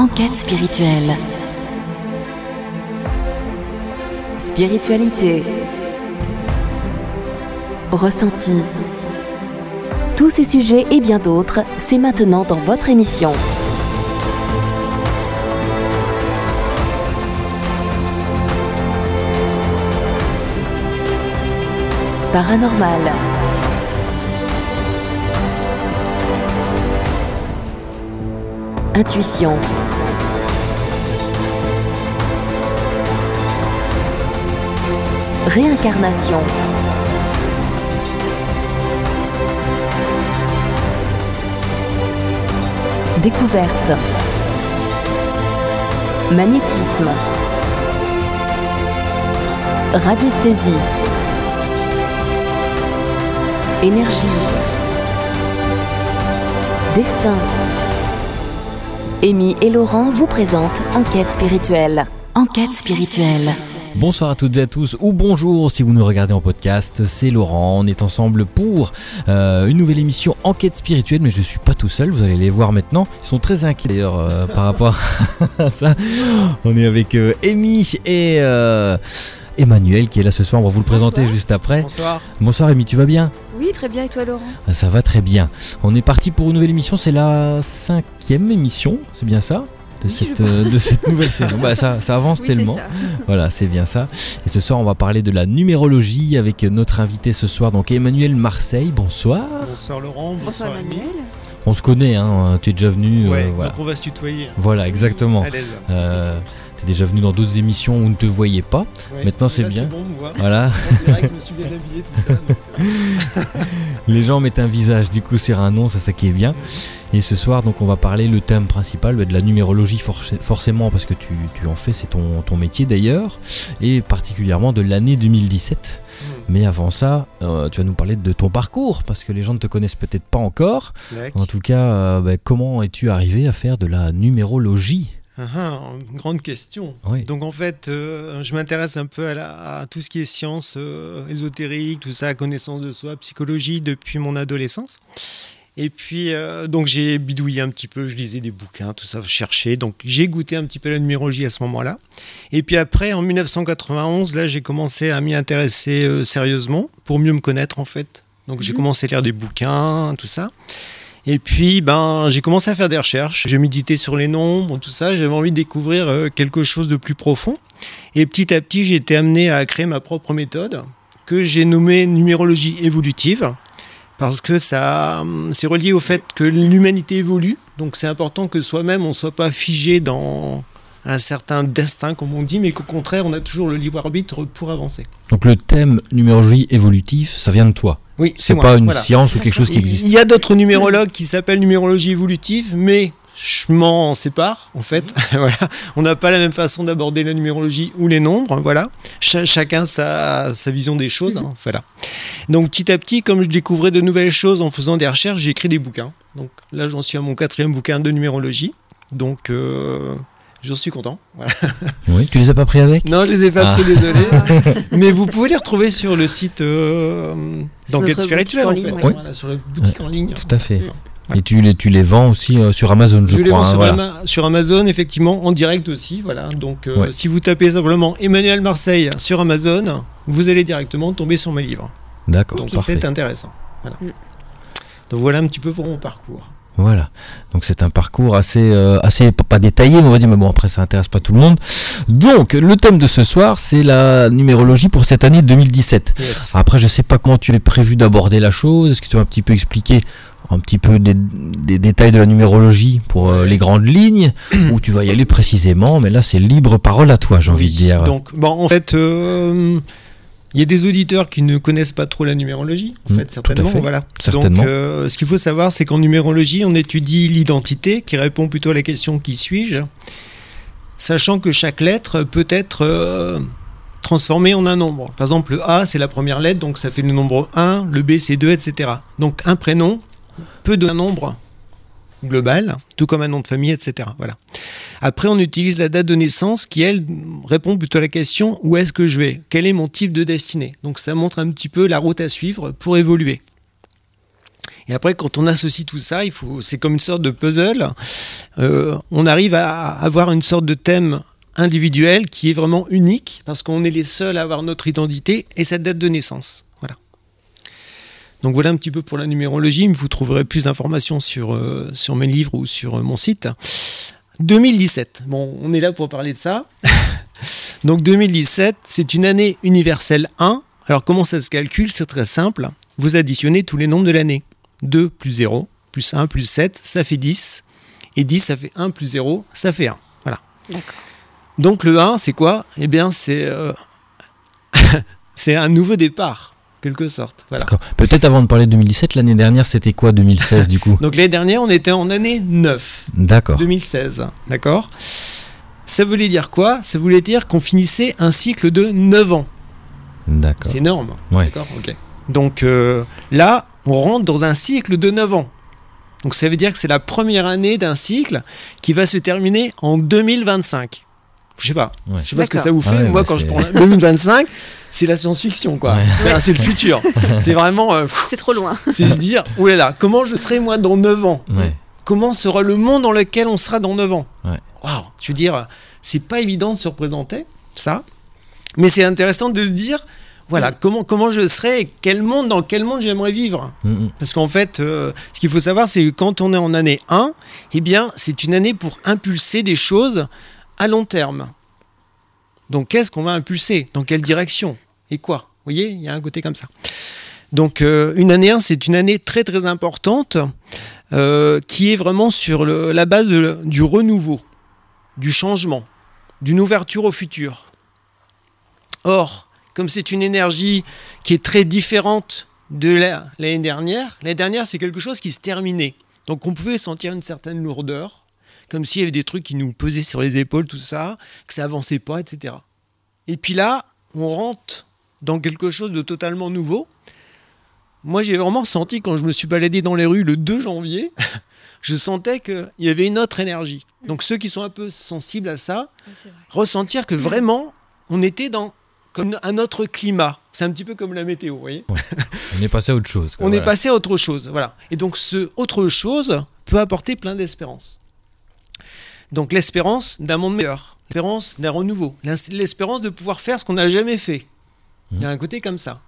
Enquête spirituelle. Spiritualité. Ressenti. Tous ces sujets et bien d'autres, c'est maintenant dans votre émission. Paranormal. Intuition. Réincarnation. Découverte. Magnétisme. Radiesthésie. Énergie. Destin. Amy et Laurent vous présentent Enquête spirituelle. Enquête spirituelle. Bonsoir à toutes et à tous, ou bonjour si vous nous regardez en podcast, c'est Laurent, on est ensemble pour euh, une nouvelle émission Enquête spirituelle, mais je suis pas tout seul, vous allez les voir maintenant, ils sont très inquiets d'ailleurs euh, par rapport à ça. On est avec euh, Amy et euh, Emmanuel qui est là ce soir, on va vous le présenter juste après. Bonsoir. Bonsoir Amy, tu vas bien? Oui, très bien. Et toi, Laurent? Ah, Ça va très bien. On est parti pour une nouvelle émission, c'est la cinquième émission, c'est bien ça? De Oui, je cette, euh, de cette nouvelle saison. Bah, ça, ça avance Oui, tellement. ça. Voilà, c'est bien ça. Et ce soir, on va parler de la numérologie avec notre invité ce soir, donc Emmanuel Marseille. Bonsoir. Bonsoir Laurent, Bonsoir, bonsoir, Amy. On se connaît, hein, tu es déjà venu. euh, voilà. donc on va se tutoyer. voilà, exactement. À l'aise. Euh, tu es déjà venu dans d'autres émissions où on ne te voyait pas. Ouais. maintenant, c'est bien. bon. Voilà, On dirait que je me suis bien habillé, tout ça. donc, les gens mettent un visage, du coup, c'est un nom, c'est ça qui est bien. Et ce soir, donc, on va parler le thème principal bah, de la numérologie, forc- forcément, parce que tu, tu en fais, c'est ton, ton métier d'ailleurs, et particulièrement de l'année 2017. Mais avant ça, euh, tu vas nous parler de ton parcours, parce que les gens ne te connaissent peut-être pas encore. En tout cas, euh, bah, comment es-tu arrivé à faire de la numérologie Ah, ah, une grande question. Oui. Donc en fait, euh, je m'intéresse un peu à, la- à tout ce qui est science ésotérique, tout ça, connaissance de soi, psychologie depuis mon adolescence. Et puis, euh, donc j'ai bidouillé un petit peu, je lisais des bouquins, tout ça, je cherchais. Donc j'ai goûté un petit peu la numérologie à ce moment-là. Et puis après, en 1991, là, j'ai commencé à m'y intéresser euh, sérieusement pour mieux me connaître en fait. Donc j'ai commencé à lire des bouquins, tout ça. Et puis, ben, j'ai commencé à faire des recherches. J'ai médité sur les nombres, tout ça. J'avais envie de découvrir euh, quelque chose de plus profond. Et petit à petit, j'ai été amené à créer ma propre méthode que j'ai nommée numérologie évolutive. Parce que ça, hum, c'est relié au fait que l'humanité évolue. Donc, c'est important que soi-même, on ne soit pas figé dans un certain destin, comme on dit, mais qu'au contraire, on a toujours le libre arbitre pour avancer. Donc le thème numérologie évolutive, ça vient de toi. Oui, C'est pas une voilà. science ou quelque chose qui existe. Il y a d'autres numérologues qui s'appellent numérologie évolutive, mais je m'en sépare en fait. voilà, on n'a pas la même façon d'aborder la numérologie ou les nombres. Voilà, Cha- chacun sa, sa vision des choses. hein, voilà. Donc petit à petit, comme je découvrais de nouvelles choses en faisant des recherches, j'ai écrit des bouquins. Donc là, j'en suis à mon quatrième bouquin de numérologie. Donc euh, j'en suis content. Voilà. Oui, tu les as pas pris avec? Non, je les ai pas Ah. pris, désolé. Mais vous pouvez les retrouver sur le site euh, d'enquête spirituelle, en fait. ligne, ouais. Voilà, sur la boutique en ligne. Tout à fait. Ouais. Et tu les, tu les vends aussi euh, sur Amazon, je, Je, les crois. vends hein, sur, voilà. Ama- sur Amazon, effectivement, en direct aussi. Voilà. Donc, euh, Ouais. si vous tapez simplement Emmanuel Marseille sur Amazon, vous allez directement tomber sur mes livres. D'accord, Donc, parfait. c'est intéressant. Voilà. Mm. Donc, voilà un petit peu pour mon parcours. Voilà. Donc c'est un parcours assez, euh, assez pas détaillé, on va dire, mais bon après ça intéresse pas tout le monde. Donc le thème de ce soir, c'est la numérologie pour cette année 2017. Yes. Après, je sais pas comment tu as prévu d'aborder la chose. Est-ce que tu vas un petit peu expliquer un petit peu des, des détails de la numérologie pour euh, les grandes lignes, ou tu vas y aller précisément, mais là c'est libre parole à toi, j'ai envie de dire. Donc, bon, en fait, euh, il y a des auditeurs qui ne connaissent pas trop la numérologie, en Mm, fait, certainement. fait. Voilà. Certainement. Donc, euh, ce qu'il faut savoir, c'est qu'en numérologie, on étudie l'identité, qui répond plutôt à la question qui suis-je, sachant que chaque lettre peut être euh, transformée en un nombre. Par exemple, le A, c'est la première lettre, donc ça fait le nombre 1, le B, c'est 2, etc. Donc, un prénom peut donner un nombre global, tout comme un nom de famille, etc. Voilà. Après, on utilise la date de naissance qui, elle, répond plutôt à la question où est-ce que je vais? Quel est mon type de destinée? Donc, ça montre un petit peu la route à suivre pour évoluer. Et après, quand on associe tout ça, c'est comme une sorte de puzzle. Euh, on arrive à avoir une sorte de thème individuel qui est vraiment unique parce qu'on est les seuls à avoir notre identité et cette date de naissance. Donc voilà un petit peu pour la numérologie. Vous trouverez plus d'informations sur, euh, sur mes livres ou sur euh, mon site. 2017. Bon, on est là pour parler de ça. Donc 2017, c'est une année universelle 1. Alors comment ça se calcule? C'est très simple. Vous additionnez tous les nombres de l'année. 2 plus 0, plus 1 plus 7, ça fait 10. Et 10, ça fait 1 plus 0, ça fait 1. Voilà. D'accord. Donc le 1, c'est quoi? Eh bien, c'est euh, c'est un nouveau départ, quelque sorte. Voilà. Peut-être avant de parler de 2017, l'année dernière, c'était quoi 2016 du coup? Donc l'année dernière, on était en année 9. D'accord. 2016. D'accord? Ça voulait dire quoi? Ça voulait dire qu'on finissait un cycle de 9 ans. D'accord. C'est énorme. Ouais. D'accord? Ok. Donc euh, là, on rentre dans un cycle de 9 ans. Donc ça veut dire que c'est la première année d'un cycle qui va se terminer en 2025 je sais pas. Ouais. Je sais pas ce que ça vous fait. Ah ouais, Moi, bah, quand je prends la- 2025, c'est la science-fiction, quoi. Ouais. C'est c'est le futur. c'est vraiment, euh, pff, C'est trop loin. c'est se dire, oh là là, comment je serai moi dans 9 ans? Ouais. Comment sera le monde dans lequel on sera dans 9 ans? Ouais. Waouh Je veux dire, c'est pas évident de se représenter ça, mais c'est intéressant de se dire, voilà, comment, comment je serai et quel monde, dans quel monde j'aimerais vivre? Mm, mm. Parce qu'en fait, euh, ce qu'il faut savoir, c'est que quand on est en année 1, eh bien, c'est une année pour impulser des choses à long terme. Donc, qu'est-ce qu'on va impulser? Dans quelle direction? Et quoi? Vous voyez, il y a un côté comme ça. Donc, euh, une année 1, c'est une année très très importante euh, qui est vraiment sur la base du renouveau, du changement, d'une ouverture au futur. Or, comme c'est une énergie qui est très différente de la- l'année dernière, l'année dernière, c'est quelque chose qui se terminait. Donc, on pouvait sentir une certaine lourdeur, comme s'il y avait des trucs qui nous pesaient sur les épaules, tout ça, que ça avançait pas, etc. Et puis là, on rentre dans quelque chose de totalement nouveau. Moi, j'ai vraiment senti quand je me suis baladé dans les rues le 2 janvier, je sentais qu'il y avait une autre énergie. Donc ceux qui sont un peu sensibles à ça, ressentir que vraiment, on était dans comme un autre climat. C'est un petit peu comme la météo, vous voyez On est passé à autre chose. quoi, On est passé à autre chose, voilà. Et donc ce autre chose peut apporter plein d'espérance. Donc l'espérance d'un monde meilleur, l'espérance d'un renouveau, l'espérance de pouvoir faire ce qu'on n'a jamais fait. Il y a un côté comme ça.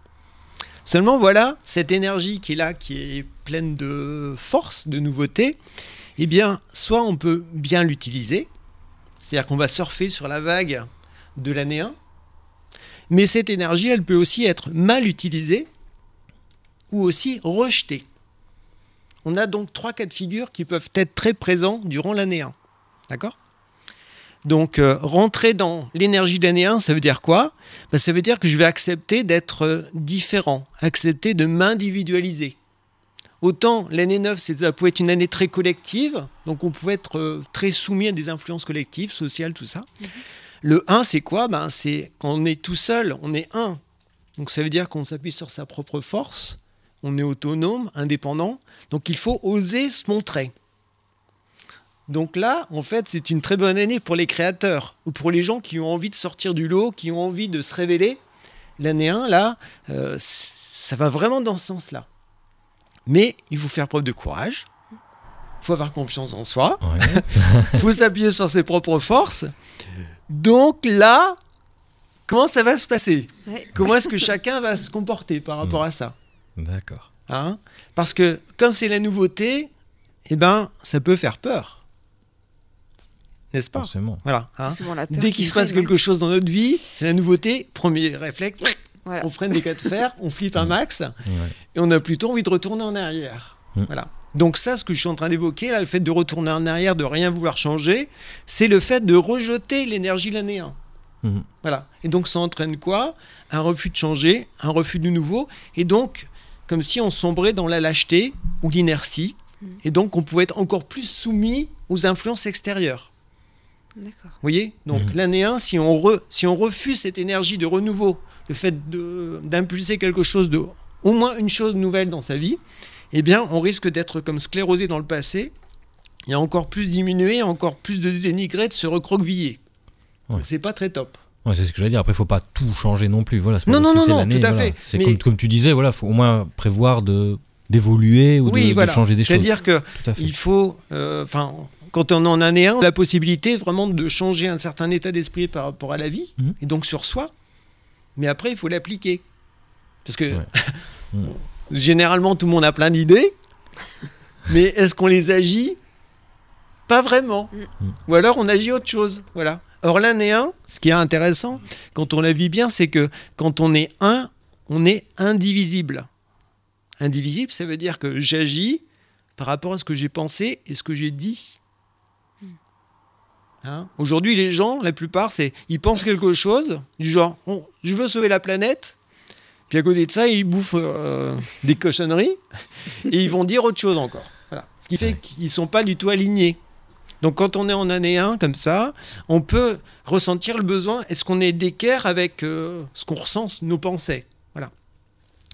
Seulement voilà, cette énergie qui est là, qui est pleine de force, de nouveauté, eh bien, soit on peut bien l'utiliser, c'est-à-dire qu'on va surfer sur la vague de l'année 1, mais cette énergie, elle peut aussi être mal utilisée ou aussi rejetée. On a donc trois cas de figure qui peuvent être très présents durant l'année 1. D'accord? Donc, euh, rentrer dans l'énergie de l'année 1, ça veut dire quoi? Ben, Ça veut dire que je vais accepter d'être euh, différent, accepter de m'individualiser. Autant l'année 9, c'est- ça pouvait être une année très collective, donc on pouvait être euh, très soumis à des influences collectives, sociales, tout ça. Le 1, c'est quoi? Ben, C'est quand on est tout seul, on est un. Donc ça veut dire qu'on s'appuie sur sa propre force, on est autonome, indépendant, donc il faut oser se montrer. Donc là, en fait, c'est une très bonne année pour les créateurs ou pour les gens qui ont envie de sortir du lot, qui ont envie de se révéler. L'année 1, là, euh, ça va vraiment dans ce sens-là. Mais il faut faire preuve de courage, il faut avoir confiance en soi, Ouais. il faut s'appuyer sur ses propres forces. Donc là, comment ça va se passer? Ouais. Comment est-ce que chacun va se comporter par rapport à ça? D'accord. hein? Parce que comme c'est la nouveauté, eh ben, ça peut faire peur. N'est-ce pas Forcément. Voilà. hein. C'est souvent la peur Dès qui qu'il se passe hein. quelque chose dans notre vie, c'est la nouveauté. Premier réflexe, Voilà. on freine des cas de fer, on flippe un max, Ouais. et on a plutôt envie de retourner en arrière. Mm. Voilà. Donc ça, ce que je suis en train d'évoquer, là, le fait de retourner en arrière, de rien vouloir changer, c'est le fait de rejeter l'énergie de l'année 1. Mhm. Voilà. Et donc ça entraîne quoi? Un refus de changer, un refus du nouveau, et donc comme si on sombrait dans la lâcheté ou l'inertie, et donc on pouvait être encore plus soumis aux influences extérieures. D'accord. Vous voyez? Donc Mhm. l'année 1, si on, re- si on refuse cette énergie de renouveau, le fait d'impulser quelque chose de au moins une chose nouvelle dans sa vie, eh bien on risque d'être comme sclérosé dans le passé et encore plus diminué, encore plus de dénigré, de se recroqueviller. Ouais. C'est pas très top. Ouais, c'est ce que j'allais dire. Après, il faut pas tout changer non plus. Voilà, pas Non, non, non, non, tout à voilà. fait. C'est Mais- comme, comme tu disais, voilà, faut au moins prévoir de d'évoluer ou oui, de, voilà. de changer des choses. C'est-à-dire que il faut, euh, enfin, quand on en a un, la possibilité vraiment de changer un certain état d'esprit par rapport à la vie Mhm. et donc sur soi. Mais après, il faut l'appliquer parce que Ouais. Généralement tout le monde a plein d'idées, mais est-ce qu'on les agit Pas vraiment. Mhm. Ou alors on agit autre chose. Voilà. Or l'un et un, ce qui est intéressant quand on la vit bien, c'est que quand on est un, on est indivisible. Indivisible, ça veut dire que j'agis par rapport à ce que j'ai pensé et ce que j'ai dit. Hein Aujourd'hui, les gens, la plupart, c'est ils pensent quelque chose du genre on- je veux sauver la planète, puis à côté de ça, ils bouffent euh, des cochonneries et ils vont dire autre chose encore. Voilà. Ce qui fait qu'ils sont pas du tout alignés. Donc quand on est en année 1 comme ça, on peut ressentir le besoin. Est-ce qu'on est d'équerre avec euh, ce qu'on ressent, nos pensées? Voilà.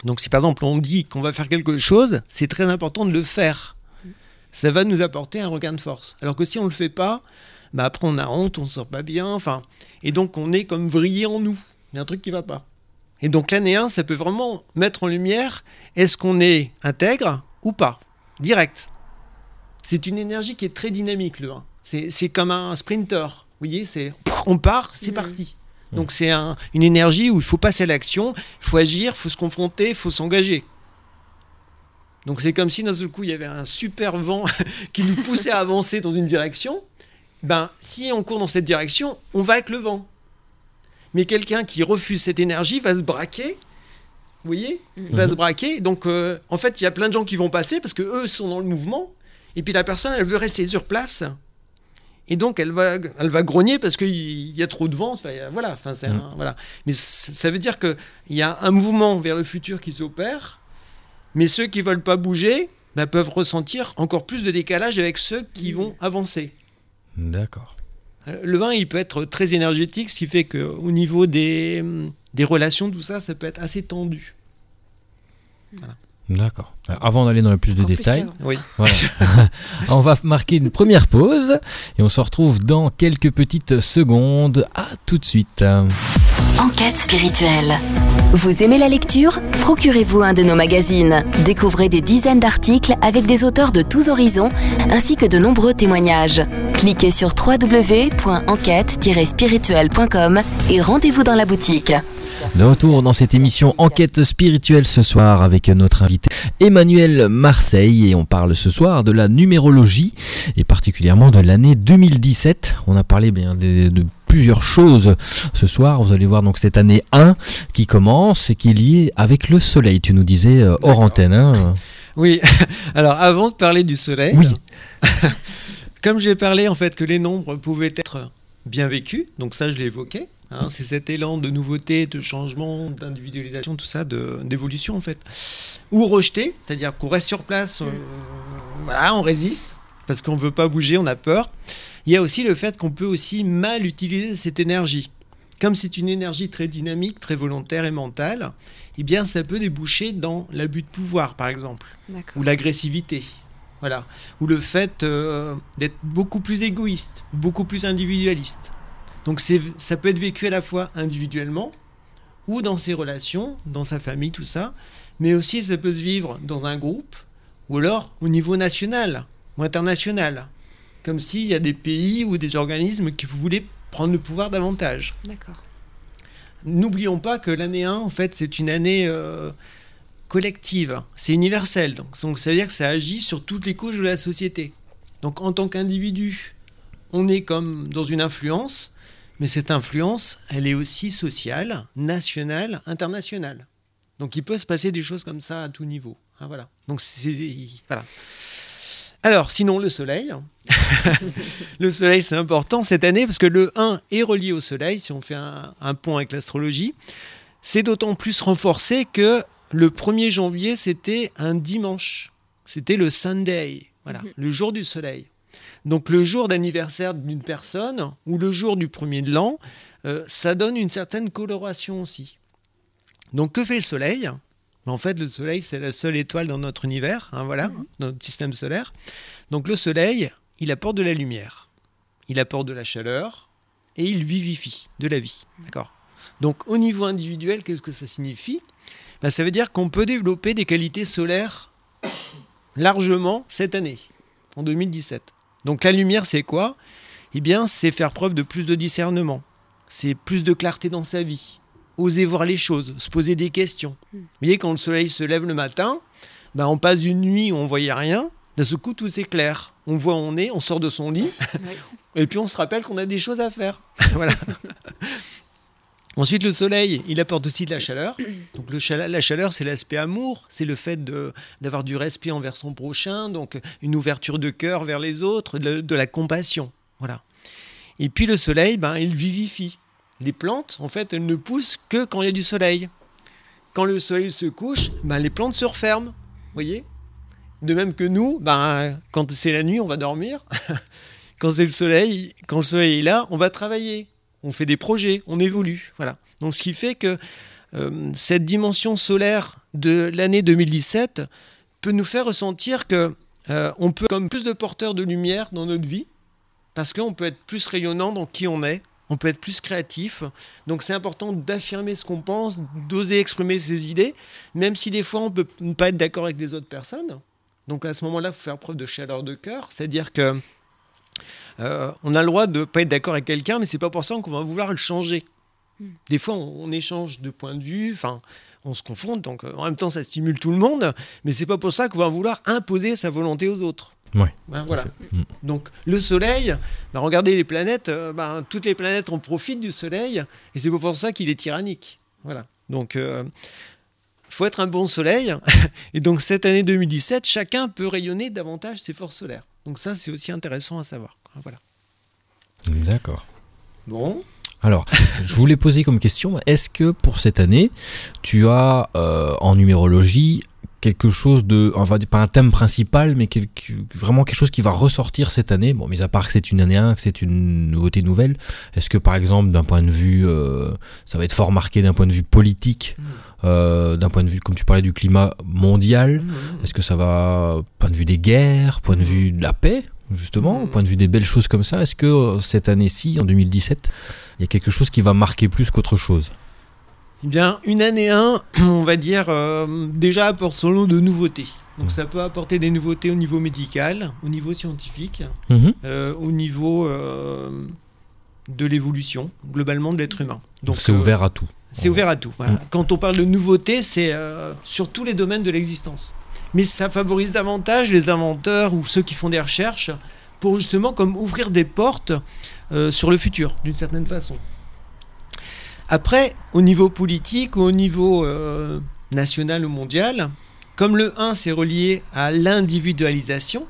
Donc si par exemple on dit qu'on va faire quelque chose, c'est très important de le faire. Ça va nous apporter un regain de force. Alors que si on ne le fait pas, bah après on a honte, on ne se sent pas bien, enfin, et donc on est comme vrillé en nous. Il y a un truc qui va pas. Et donc l'année 1, ça peut vraiment mettre en lumière est-ce qu'on est intègre ou pas, direct. C'est une énergie qui est très dynamique le 1. C'est c'est comme un sprinter. Vous voyez, c'est on part, c'est Mhm. parti. Donc c'est un- une énergie où il faut passer à l'action, il faut agir, il faut se confronter, il faut s'engager. Donc c'est comme si d'un seul coup il y avait un super vent qui nous poussait à avancer dans une direction. Ben si on court dans cette direction, on va avec le vent. Mais quelqu'un qui refuse cette énergie va se braquer. Vous voyez Il va se braquer. Donc euh, en fait, il y a plein de gens qui vont passer parce que eux sont dans le mouvement. Et puis la personne, elle veut rester sur place. Et donc elle va, elle va grogner parce qu'il y a trop de vent. Enfin, voilà, enfin, c'est un- voilà. Mais ça veut dire qu'il y a un mouvement vers le futur qui s'opère. Mais ceux qui veulent pas bouger bah, peuvent ressentir encore plus de décalage avec ceux qui vont avancer. D'accord. Euh, Le vin, il peut être très énergétique, ce qui fait qu'au niveau des, relations, tout ça, ça peut être assez tendu. D'accord. Avant d'aller dans le plus de Encore détails, qu'avant. Oui. Voilà. on va marquer une première pause et on se retrouve dans quelques petites secondes. À tout de suite. Enquête spirituelle. Vous aimez la lecture? Procurez-vous un de nos magazines. Découvrez des dizaines d'articles avec des auteurs de tous horizons, ainsi que de nombreux témoignages. Cliquez sur www.enquête-spirituelle.com et rendez-vous dans la boutique. De retour dans cette émission Enquête spirituelle ce soir avec notre invité Emmanuel Marseille et on parle ce soir de la numérologie et particulièrement de l'année 2017. On a parlé bien de, de plusieurs choses ce soir. Vous allez voir donc cette année 1 qui commence et qui est liée avec le soleil. Tu nous disais euh, hors antenne. hein. Oui. Alors, avant de parler du soleil, Oui. comme j'ai parlé en fait que les nombres pouvaient être bien vécus, donc ça je l'ai évoqué, hein, c'est cet élan de nouveauté, de changement, d'individualisation, tout ça, d'évolution en fait. Ou rejeté, c'est-à-dire qu'on reste sur place, euh, voilà, on résiste, parce qu'on ne veut pas bouger, on a peur. Il y a aussi le fait qu'on peut aussi mal utiliser cette énergie. Comme c'est une énergie très dynamique, très volontaire et mentale, eh bien ça peut déboucher dans l'abus de pouvoir par exemple ou l'agressivité. Voilà. Ou le fait euh, d'être beaucoup plus égoïste, beaucoup plus individualiste. Donc ça peut être vécu à la fois individuellement ou dans ses relations, dans sa famille, tout ça, mais aussi ça peut se vivre dans un groupe ou alors au niveau national ou international. Comme s'il y a des pays ou des organismes qui voulaient prendre le pouvoir davantage. D'accord. N'oublions pas que l'année 1, en fait, c'est une année euh, collective, c'est universel. Donc, donc ça veut dire que ça agit sur toutes les couches de la société. Donc en tant qu'individu, on est comme dans une influence, mais cette influence, elle est aussi sociale, nationale, internationale. Donc il peut se passer des choses comme ça à tout niveau. Hein, voilà. Donc c'est voilà. Alors sinon le soleil. le soleil c'est important cette année parce que le 1 est relié au soleil si on fait un, un pont avec l'astrologie. C'est d'autant plus renforcé que le 1er janvier c'était un dimanche. C'était le Sunday. Voilà, Mhm. le jour du soleil. Donc le jour d'anniversaire d'une personne ou le jour du premier de l'an, euh, ça donne une certaine coloration aussi. Donc que fait le soleil? Ben, En fait, le soleil, c'est la seule étoile dans notre univers, hein, voilà, dans notre système solaire. Donc le soleil, il apporte de la lumière, il apporte de la chaleur et il vivifie de la vie. D'accord? Donc au niveau individuel, qu'est-ce que ça signifie? Ben, Ça veut dire qu'on peut développer des qualités solaires largement cette année, en 2017. Donc la lumière, c'est quoi? Eh bien, c'est faire preuve de plus de discernement, c'est plus de clarté dans sa vie, oser voir les choses, se poser des questions. Vous voyez, quand le soleil se lève le matin, ben, on passe une nuit où on voyait rien, d'un ce coup, tout s'éclaire. On voit où on est, on sort de son lit, et puis on se rappelle qu'on a des choses à faire. voilà. Ensuite, le soleil, il apporte aussi de la chaleur. Donc, la chaleur, c'est l'aspect amour, c'est le fait d'avoir du respect envers son prochain, donc une ouverture de cœur vers les autres, de, la compassion. Voilà. Et puis, le soleil, ben, il vivifie. Les plantes, en fait, elles ne poussent que quand il y a du soleil. Quand le soleil se couche, ben, les plantes se referment. Voyez? De même que nous, ben, quand c'est la nuit, on va dormir. quand c'est le soleil, quand le soleil est là, on va travailler on fait des projets, on évolue. Voilà. Donc ce qui fait que euh, cette dimension solaire de l'année 2017 peut nous faire ressentir que euh, on peut comme plus de porteurs de lumière dans notre vie, parce qu'on peut être plus rayonnant dans qui on est, on peut être plus créatif. Donc c'est important d'affirmer ce qu'on pense, d'oser exprimer ses idées, même si des fois on peut ne pas être d'accord avec les autres personnes. Donc à ce moment-là, il faut faire preuve de chaleur de cœur, c'est-à-dire que euh, on a le droit de ne pas être d'accord avec quelqu'un, mais c'est pas pour ça qu'on va vouloir le changer. Hmm. Des fois, on, échange de points de vue, enfin, on se confond, donc euh, en même temps, ça stimule tout le monde, mais c'est pas pour ça qu'on va vouloir imposer sa volonté aux autres. Ouais, ben, voilà. Hmm. Donc le Soleil, ben, regardez les planètes, euh, ben, toutes les planètes en profitent du Soleil, et c'est pas pour ça qu'il est tyrannique. Voilà. Donc il faut être un bon Soleil, et donc cette année 2017, chacun peut rayonner davantage ses forces solaires. Donc ça, c'est aussi intéressant à savoir. Voilà. D'accord. Bon. Alors, je voulais poser comme question, est-ce que pour cette année, tu as euh, en numérologie quelque chose de, enfin pas un thème principal, mais vraiment quelque chose qui va ressortir cette année? Bon, mis à part que c'est une année 1, que c'est une nouveauté nouvelle, est-ce que par exemple d'un point de vue, euh, ça va être fort marqué d'un point de vue politique, mmh. euh, d'un point de vue, comme tu parlais du climat mondial, mmh. est-ce que ça va, point de vue des guerres, point de vue de la paix? Justement, au point de vue des belles choses comme ça Est-ce que euh, cette année-ci, en 2017, il y a quelque chose qui va marquer plus qu'autre chose? Eh bien, une année 1, on va dire, euh, déjà apporte son lot de nouveautés. Donc ça peut apporter des nouveautés au niveau médical, au niveau scientifique, mhm. euh, au niveau de l'évolution, globalement de l'être humain. Donc c'est ouvert à tout. C'est ouvert à tout. Mhm. Quand on parle de nouveautés, c'est sur tous les domaines de l'existence mais ça favorise davantage les inventeurs ou ceux qui font des recherches pour justement comme ouvrir des portes euh, sur le futur, d'une certaine façon. Après, au niveau politique au niveau euh, national ou mondial, comme le 1 c'est relié à l'individualisation,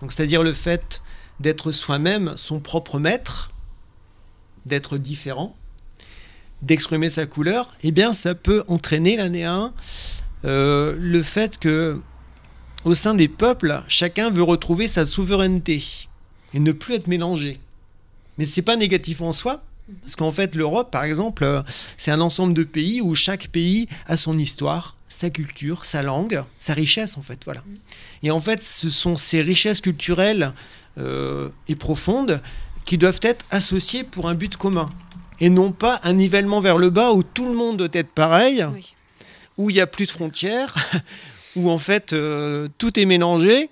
donc c'est-à-dire le fait d'être soi-même son propre maître, d'être différent, d'exprimer sa couleur, eh bien ça peut entraîner l'année 1 euh, le fait que au sein des peuples, chacun veut retrouver sa souveraineté et ne plus être mélangé. Mais c'est pas négatif en soi, parce qu'en fait, l'Europe, par exemple, euh, c'est un ensemble de pays où chaque pays a son histoire, sa culture, sa langue, sa richesse, en fait. Voilà. Et en fait, ce sont ces richesses culturelles euh, et profondes qui doivent être associées pour un but commun. Et non pas un nivellement vers le bas où tout le monde doit être pareil où il n'y a plus de frontières, où en fait euh, tout est mélangé.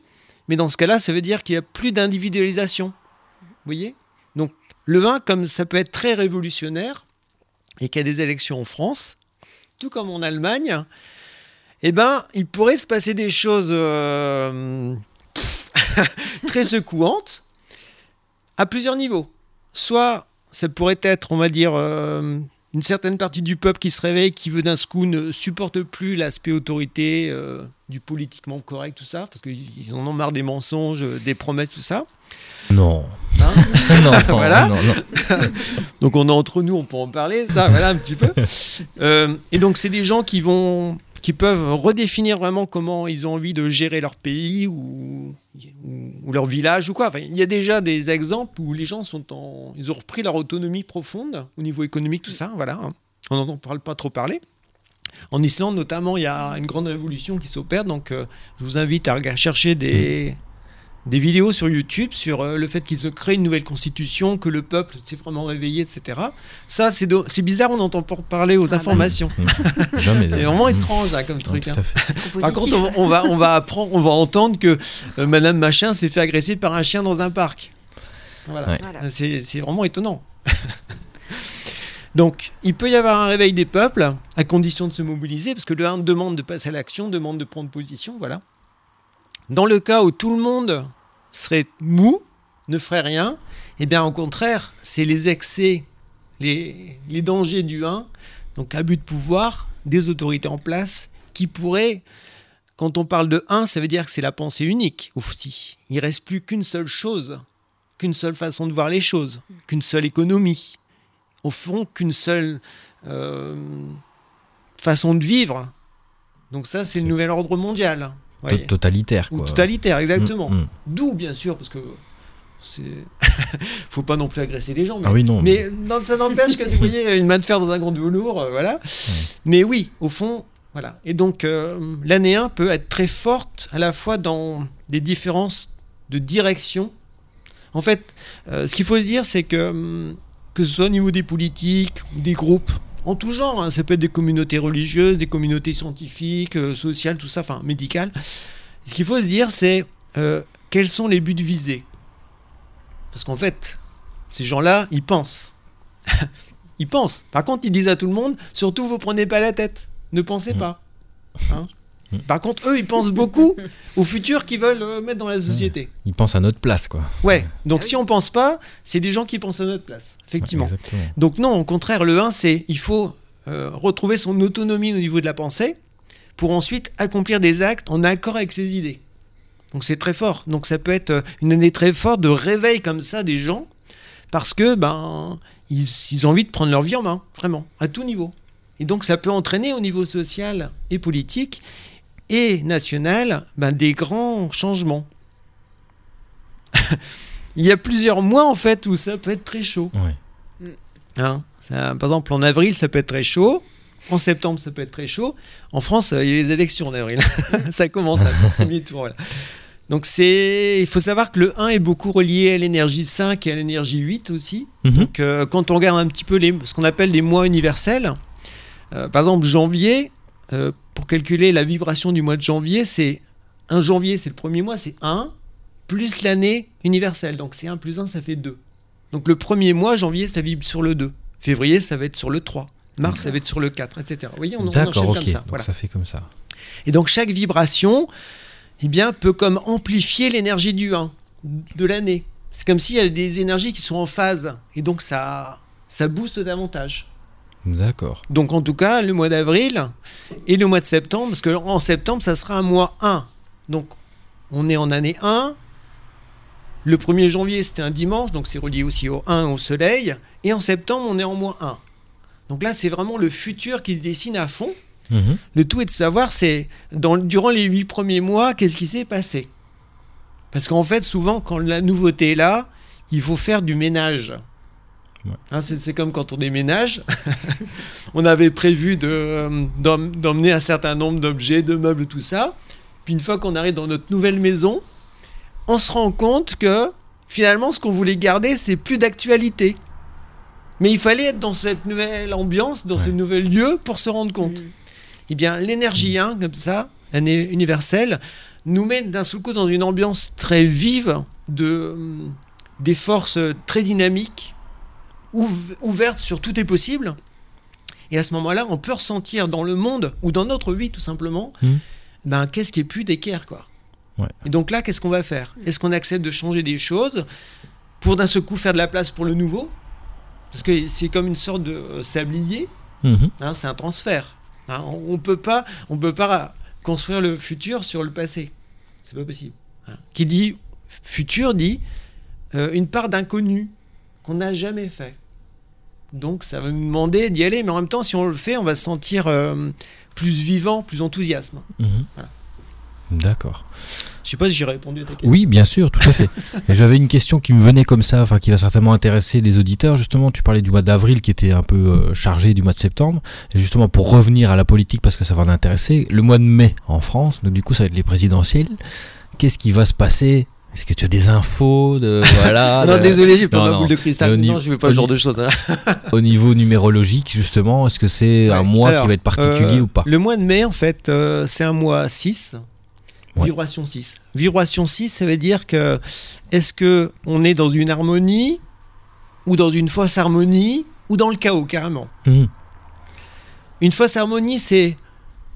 Mais dans ce cas-là, ça veut dire qu'il n'y a plus d'individualisation. Vous voyez? Donc le vin, comme ça peut être très révolutionnaire, et qu'il y a des élections en France, tout comme en Allemagne, eh ben, il pourrait se passer des choses euh, très secouantes à plusieurs niveaux. Soit ça pourrait être, on va dire, euh, une certaine partie du peuple qui se réveille, qui veut d'un coup ne supporte plus l'aspect autorité, euh, du politiquement correct, tout ça, parce qu'ils en ont marre des mensonges, des promesses, tout ça. Non. Hein non, voilà. donc on est entre nous, on peut en parler, ça, voilà un petit peu. Euh, et donc c'est des gens qui vont qui peuvent redéfinir vraiment comment ils ont envie de gérer leur pays ou, leur village ou quoi. Enfin, il y a déjà des exemples où les gens sont en, ils ont repris leur autonomie profonde au niveau économique, tout ça. Voilà, hein. on n'en parle pas trop parler. En Islande, notamment, il y a une grande révolution qui s'opère. Donc, euh, je vous invite à chercher des, des vidéos sur YouTube sur euh, le fait qu'ils ont créé une nouvelle constitution, que le peuple s'est vraiment réveillé, etc. Ça, c'est bizarre, on entend pas parler aux Ah informations. Jamais. C'est vraiment étrange hein, comme Non, truc. hein. Par contre, on, on va, on va apprendre, on va entendre que euh, Madame Machin s'est fait agresser par un chien dans un parc. Voilà. Ouais. Voilà. C'est c'est vraiment étonnant. Donc, il peut y avoir un réveil des peuples, à condition de se mobiliser, parce que le 1 demande de passer à l'action, demande de prendre position, voilà. Dans le cas où tout le monde serait mou, ne ferait rien, eh bien, au contraire, c'est les excès, les, dangers du 1, donc abus de pouvoir, des autorités en place, qui pourraient, quand on parle de 1, ça veut dire que c'est la pensée unique aussi. Il reste plus qu'une seule chose, qu'une seule façon de voir les choses, qu'une seule économie, au fond qu'une seule euh, façon de vivre. Donc ça, c'est le nouvel ordre mondial. To-. Totalitaire, Ou totalitaire, exactement. Mm, mm. D'où, bien sûr, parce que c'est... faut pas non plus agresser les gens. Mais, Ah oui, non. mais non, ça n'empêche que vous voyez une main de fer dans un grand velours, euh, voilà. Mais oui, au fond, voilà. Et donc, euh, l'année 1 peut être très forte à la fois dans des différences de direction. En fait, euh, ce qu'il faut se dire, c'est que, hum, que ce soit au niveau des politiques, des groupes, en tout genre, hein, ça peut être des communautés religieuses, des communautés scientifiques, euh, sociales, tout ça, enfin médicales. Ce qu'il faut se dire, c'est euh, quels sont les buts visés? Parce qu'en fait, ces gens-là, ils pensent. ils pensent. Par contre, ils disent à tout le monde, surtout, vous prenez pas la tête. Ne pensez pas. Hein Par contre, eux, ils pensent beaucoup au futur qu'ils veulent euh, mettre dans la société. Ils pensent à notre place, quoi. Ouais. Donc, Ah si on pense pas, c'est des gens qui pensent à notre place. Effectivement. Ouais. Donc non, au contraire, le 1, c'est il faut euh, retrouver son autonomie au niveau de la pensée pour ensuite accomplir des actes en accord avec ses idées. Donc c'est très fort. Donc ça peut être euh, une année très forte de réveil comme ça des gens parce que ben ils, ils ont envie de prendre leur vie en main, vraiment, à tout niveau. Et donc ça peut entraîner au niveau social et politique et national ben, des grands changements. Il y a plusieurs mois en fait où ça peut être très chaud. Hein, ça- par exemple, en avril, ça peut être très chaud. En septembre, ça peut être très chaud. En France, euh, il y a les élections en avril. ça commence à premier tour. voilà. Donc, c'est, il faut savoir que le 1 est beaucoup relié à l'énergie 5 et à l'énergie 8 aussi. Mhm. Donc, euh, quand on regarde un petit peu les, ce qu'on appelle les mois universels, euh, par exemple, janvier, euh, pour calculer la vibration du mois de janvier, c'est un janvier, c'est le premier mois, c'est 1, plus l'année universelle. Donc, c'est 1 plus 1, ça fait 2. Donc, le premier mois, janvier, ça vibre sur le 2. Février, ça va être sur le 3. Mars, ça va être sur le 4, etc. Vous voyez, on, on enchaîne D'accord, ok. comme ça. Donc Voilà. ça fait comme ça. Et donc chaque vibration eh bien, peut comme amplifier l'énergie du 1 de l'année. C'est comme s'il y a des énergies qui sont en phase. Et donc ça, ça booste davantage. D'accord. Donc en tout cas, le mois d'avril et le mois de septembre, parce qu'en septembre, ça sera un mois 1. Donc on est en année 1. Le 1er janvier, c'était un dimanche, donc c'est relié aussi au 1 au soleil. Et en septembre, on est en mois 1. Donc là, c'est vraiment le futur qui se dessine à fond. Mhm. Le tout est de savoir, c'est dans, durant les huit premiers mois, qu'est-ce qui s'est passé. Parce qu'en fait, souvent, quand la nouveauté est là, il faut faire du ménage. Ouais. Hein, c'est, comme quand on déménage. on avait prévu de, euh, d'em- d'emmener un certain nombre d'objets, de meubles, tout ça. Puis une fois qu'on arrive dans notre nouvelle maison, on se rend compte que finalement, ce qu'on voulait garder, c'est plus d'actualité. Mais il fallait être dans cette nouvelle ambiance, dans ce nouvel lieu pour se rendre compte. Mhm. Eh bien, l'énergie 1, comme ça, l'année universelle, nous met d'un seul coup dans une ambiance très vive, de, hum, des forces très dynamiques, ouv- ouvertes sur tout est possible. Et à ce moment-là, on peut ressentir dans le monde, ou dans notre vie tout simplement, Mhm. ben, qu'est-ce qui est plus d'équerre, quoi. Ouais. Et donc là, qu'est-ce qu'on va faire? Est-ce qu'on accepte de changer des choses pour d'un seul coup faire de la place pour le nouveau? Parce que c'est comme une sorte de euh, sablier, Mhm. Hein, c'est un transfert. Hein, on ne peut pas, on peut pas construire le futur sur le passé. C'est pas possible. Hein. Qui dit futur dit euh, une part d'inconnu qu'on n'a jamais fait. Donc ça va nous demander d'y aller, mais en même temps, si on le fait, on va se sentir euh, plus vivant, plus enthousiasme. Mhm. Voilà. D'accord. Je sais pas si j'ai répondu à ta question. Oui, bien sûr, tout à fait. J'avais une question qui me venait comme ça, enfin qui va certainement intéresser des auditeurs. Justement, tu parlais du mois d'avril qui était un peu euh, chargé du mois de septembre. Et justement, pour revenir à la politique, parce que ça va en intéresser, le mois de mai en France, donc du coup, ça va être les présidentielles. Qu'est-ce qui va se passer Est-ce que tu as des infos de voilà Non, de- désolé, j'ai pas ma boule de cristal. Non, je veux pas ce genre de choses. hein. au niveau numérologique justement Est-ce que c'est un mois Alors, qui va être particulier euh, ou pas? Le mois de mai, en fait, euh, c'est un mois 6. Ouais. Vibration 6. Vibration 6, ça veut dire que est-ce que on est dans une harmonie ou dans une fausse harmonie ou dans le chaos carrément? Mhm. Une fausse harmonie, c'est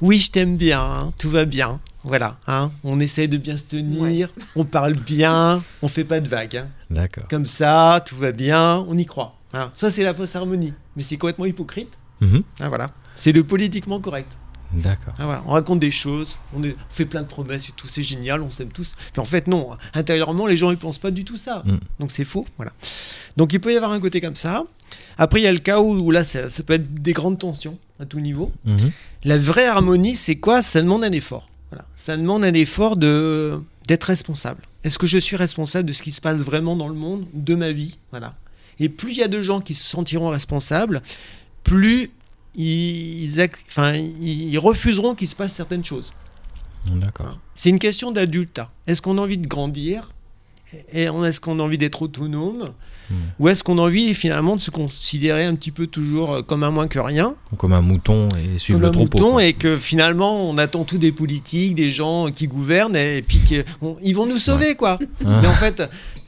oui, je t'aime bien, hein, tout va bien. Voilà, hein, on essaie de bien se tenir, on parle bien, on fait pas de vagues. hein. D'accord. Comme ça, tout va bien, on y croit. Hein. Ça, c'est la fausse harmonie. Mais c'est complètement hypocrite. Ah, voilà. C'est le politiquement correct. D'accord. Ah, voilà. On raconte des choses, on, est- on fait plein de promesses et tout, c'est génial, on s'aime tous. Puis en fait, non, intérieurement, les gens ils pensent pas du tout ça. Mm. Donc c'est faux. Voilà. Donc il peut y avoir un côté comme ça. Après, il y a le cas où, où là, ça, ça peut être des grandes tensions à tout niveau. Mhm. La vraie harmonie, c'est quoi? Ça demande un effort. Voilà. Ça demande un effort de d'être responsable. Est-ce que je suis responsable de ce qui se passe vraiment dans le monde, de ma vie? Voilà. Et plus il y a de gens qui se sentiront responsables, plus ils, ac- enfin, ils refuseront qu'il se passe certaines choses. D'accord. C'est une question d'adultat. Est-ce qu'on a envie de grandir? Est-ce qu'on a envie d'être autonome? Ou est-ce qu'on a envie finalement de se considérer un petit peu toujours euh, comme un moins que rien Comme un mouton et suivre comme le un troupeau. mouton et que finalement on attend tout des politiques, des gens qui gouvernent et, puis qu'ils vont nous sauver quoi. Ah. Mais en fait,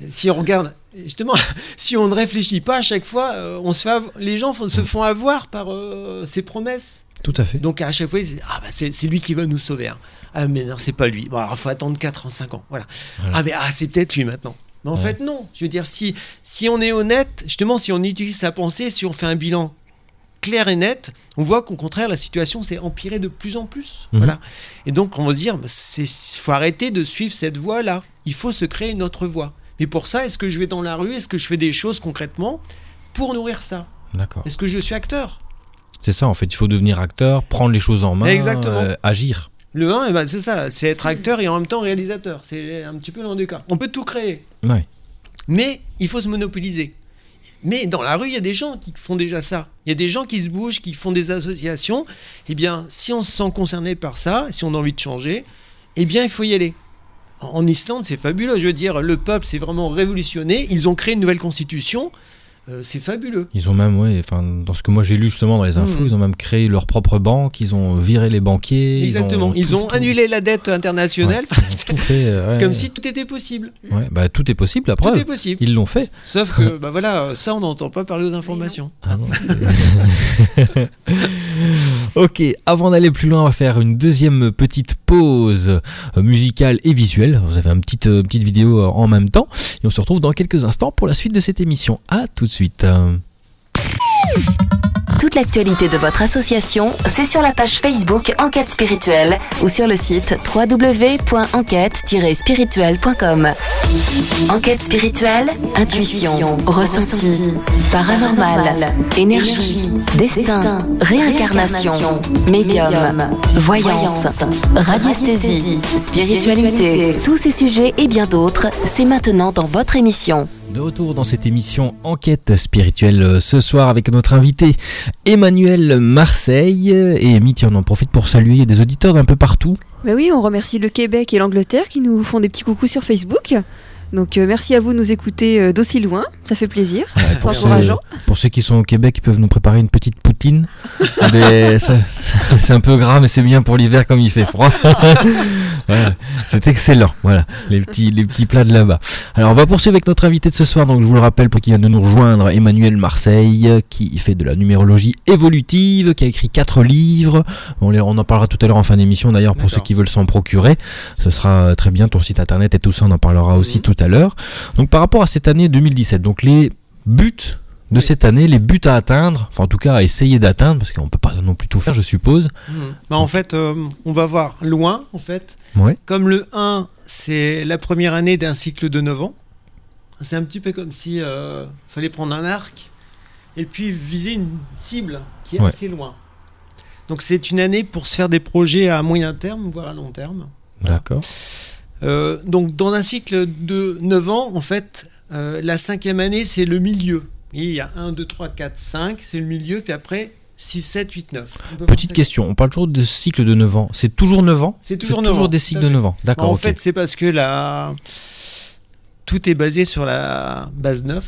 si on regarde, justement, si on ne réfléchit pas à chaque fois, euh, on se fait les gens se font avoir par euh, ces promesses. Tout à fait. Donc à chaque fois ils disent ah bah c'est c'est lui qui va nous sauver. hein. Ah mais non c'est pas lui. Bon alors faut attendre 4 ans 5 ans. Voilà. Voilà. Ah mais ah c'est peut-être lui maintenant. Mais en Ouais. fait non. Je veux dire si si on est honnête, justement si on utilise sa pensée, si on fait un bilan clair et net, on voit qu'au contraire la situation s'est empirée de plus en plus. Mhm. Voilà. Et donc on va se dire il faut arrêter de suivre cette voie là. Il faut se créer une autre voie. Mais pour ça, est-ce que je vais dans la rue? Est-ce que je fais des choses concrètement pour nourrir ça? D'accord. Est-ce que je suis acteur? C'est ça en fait. Il faut devenir acteur, prendre les choses en main, Exactement. euh, agir. Le 1, eh ben, c'est ça, c'est être acteur et en même temps réalisateur. C'est un petit peu l'handicap. On peut tout créer, Ouais. mais il faut se monopoliser. Mais dans la rue, il y a des gens qui font déjà ça. Il y a des gens qui se bougent, qui font des associations. Eh bien, si on se sent concerné par ça, si on a envie de changer, eh bien, il faut y aller. En Islande, c'est fabuleux. Je veux dire, le peuple s'est vraiment révolutionné. Ils ont créé une nouvelle constitution. Euh, c'est fabuleux. Ils ont même, ouais, enfin, dans ce que moi j'ai lu justement dans les infos, Mhm. ils ont même créé leur propre banque, ils ont viré les banquiers. Exactement. Ils ont, tout- tout- annulé la dette internationale. Ouais, ils ont tout fait. euh, ouais. Comme si tout était possible. Ouais, bah, tout est possible, la Tout preuve. est possible. Ils l'ont fait. Sauf que, bah voilà, ça, on n'entend pas parler aux informations. Ah non. ok, avant d'aller plus loin, on va faire une deuxième petite pause euh, musicale et visuelle. Vous avez une petite, euh, petite vidéo euh, en même temps. Et on se retrouve dans quelques instants pour la suite de cette émission. À tout de suite. Toute l'actualité de votre association, c'est sur la page Facebook Enquête Spirituelle ou sur le site www.enquête-spirituelle.com. Enquête spirituelle, intuition, ressenti, paranormal, énergie, destin, réincarnation, médium, voyance, radiesthésie, spiritualité, tous ces sujets et bien d'autres, c'est maintenant dans votre émission. De retour dans cette émission Enquête spirituelle euh, ce soir avec notre invité Emmanuel Marseille. Et tiens, on en profite pour saluer des auditeurs d'un peu partout. Bah oui, on remercie le Québec et l'Angleterre qui nous font des petits coucous sur Facebook. Donc euh, merci à vous de nous écouter euh, d'aussi loin, ça fait plaisir. Ouais, C'est pour, ceux, encourageant. pour ceux qui sont au Québec, ils peuvent nous préparer une petite poutine. C'est un peu gras, mais c'est bien pour l'hiver comme il fait froid. Voilà, c'est excellent. Voilà, les petits, les petits plats de là-bas. Alors, on va poursuivre avec notre invité de ce soir. Donc, je vous le rappelle pour qui vient de nous rejoindre, Emmanuel Marseille, qui fait de la numérologie évolutive, qui a écrit quatre livres. On, les- on en parlera tout à l'heure en fin d'émission. D'ailleurs, pour ceux qui veulent s'en procurer, ce sera très bien. Ton site internet et tout ça, on en parlera aussi Mhm. tout à l'heure. Donc, par rapport à cette année 2017, donc les buts de Oui. cette année, les buts à atteindre, enfin en tout cas à essayer d'atteindre, parce qu'on peut pas non plus tout faire, je suppose. Bah, en fait, euh, on va voir loin, en fait. Comme le 1, c'est la première année d'un cycle de 9 ans. C'est un petit peu comme si euh, fallait prendre un arc et puis viser une cible qui est Ouais. assez loin. Donc c'est une année pour se faire des projets à moyen terme, voire à long terme. D'accord. Euh, donc dans un cycle de 9 ans, en fait, euh, la cinquième année, c'est le milieu. Et il y a 1, 2, 3, 4, 5, c'est le milieu, puis après 6, 7, 8, 9. On peut Petite question, on parle toujours de cycle de 9 ans. C'est toujours 9 ans C'est toujours 9 ans, des cycles de fait. 9 ans. D'accord, en ok. fait, c'est parce que la, tout est basé sur la base 9.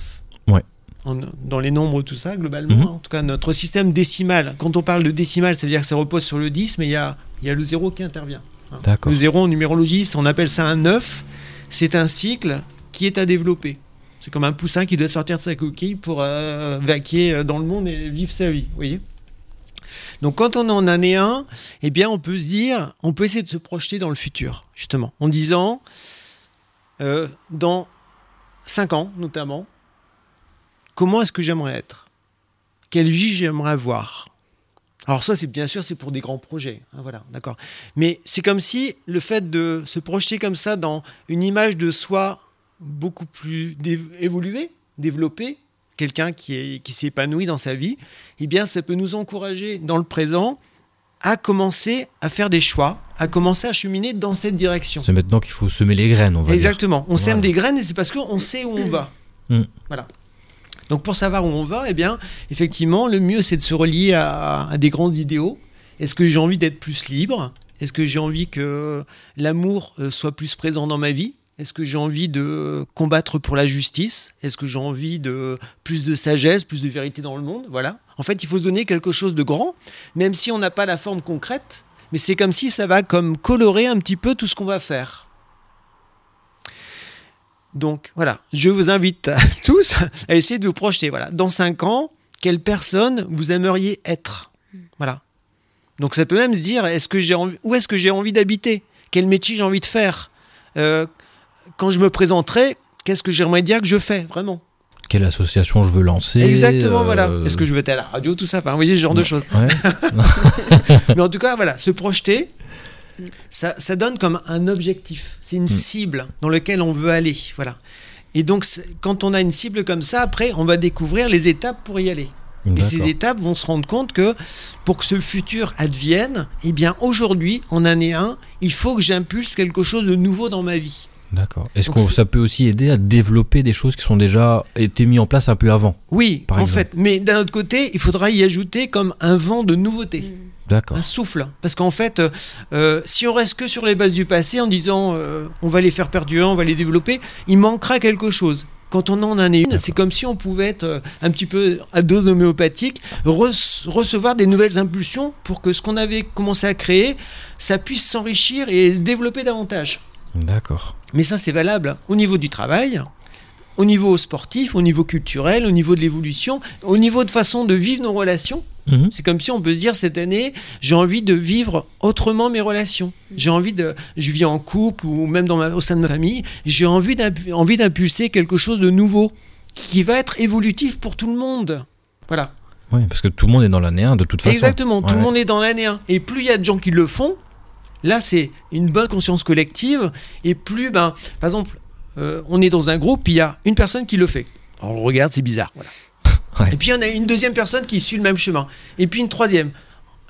Ouais. En- dans les nombres, tout ça, globalement. Mhm. En tout cas, notre système décimal, quand on parle de décimal, ça veut dire que ça repose sur le 10, mais il y a, y a le 0 qui intervient. D'accord. Le 0 en numérologie, on appelle ça un 9. C'est un cycle qui est à développer. C'est comme un poussin qui doit sortir de sa coquille pour euh, vaquer euh, dans le monde et vivre sa vie. Vous voyez Donc quand on en année 1, eh bien on peut se dire, on peut essayer de se projeter dans le futur, justement, en disant, euh, dans 5 ans notamment, comment est-ce que j'aimerais être? Quelle vie j'aimerais avoir? Alors ça, c'est bien sûr, c'est pour des grands projets, hein, voilà, d'accord. Mais c'est comme si le fait de se projeter comme ça dans une image de soi beaucoup plus dé- évoluée, développée, quelqu'un qui s'épanouit dans sa vie, eh bien, ça peut nous encourager dans le présent à commencer à faire des choix, à commencer à cheminer dans cette direction. C'est maintenant qu'il faut semer les graines, on va dire. Exactement. On sème des graines et c'est parce qu'on sait où on va. Mm. Voilà. Donc pour savoir où on va, eh bien, effectivement, le mieux c'est de se relier à, à des grands idéaux. Est-ce que j'ai envie d'être plus libre? Est-ce que j'ai envie que l'amour euh, soit plus présent dans ma vie? Est-ce que j'ai envie de combattre pour la justice? Est-ce que j'ai envie de plus de sagesse, plus de vérité dans le monde? Voilà. En fait, il faut se donner quelque chose de grand, même si on n'a pas la forme concrète. Mais c'est comme si ça va comme colorer un petit peu tout ce qu'on va faire. Donc voilà, je vous invite à tous à essayer de vous projeter. Voilà, dans 5 ans, quelle personne vous aimeriez être? Voilà. Donc ça peut même se dire, est-ce que j'ai envie, où est-ce que j'ai envie d'habiter? Quel métier j'ai envie de faire? Euh, Quand je me présenterai, qu'est-ce que j'aimerais dire que je fais vraiment Quelle association je veux lancer Exactement, euh, voilà. Est-ce que je veux être à la radio, tout ça Enfin, vous voyez ce genre de choses. Ouais. Mais en tout cas, voilà, se projeter, ça, ça donne comme un objectif. C'est une cible dans laquelle on veut aller. Voilà. Et donc, quand on a une cible comme ça, après, on va découvrir les étapes pour y aller. Et ces étapes vont se rendre compte que pour que ce futur advienne, eh bien, aujourd'hui, en année 1, il faut que j'impulse quelque chose de nouveau dans ma vie. D'accord. Est-ce que ça peut aussi aider à développer des choses qui sont déjà été mises en place un peu avant Oui, Par en exemple. fait. Mais d'un autre côté, il faudra y ajouter comme un vent de nouveauté. D'accord. un souffle. Parce qu'en fait, euh, euh, si on reste que sur les bases du passé en disant euh, on va les faire perdurer, on va les développer, il manquera quelque chose. Quand on en a une, c'est comme si on pouvait être un petit peu à dose homéopathique, rece- recevoir des nouvelles impulsions pour que ce qu'on avait commencé à créer, ça puisse s'enrichir et se développer davantage. D'accord. Mais ça, c'est valable au niveau du travail, au niveau sportif, au niveau culturel, au niveau de l'évolution, au niveau de façon de vivre nos relations. Mhm. C'est comme si on peut se dire cette année, j'ai envie de vivre autrement mes relations. J'ai envie de, je vis en couple ou même dans ma, au sein de ma famille, j'ai envie d'impu- envie d'impulser quelque chose de nouveau qui, va être évolutif pour tout le monde. Voilà. Oui, parce que tout le monde est dans l'année 1 de toute façon. Exactement. Tout Ouais. le monde est dans l'année 1. Et plus il y a de gens qui le font, là c'est une bonne conscience collective. Et plus, ben, par exemple, euh, on est dans un groupe, il y a une personne qui le fait. On le regarde, c'est bizarre. Voilà. Ouais. Et puis il y en a une deuxième personne qui suit le même chemin. Et puis une troisième.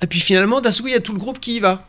Et puis finalement, d'un coup, il y a tout le groupe qui y va.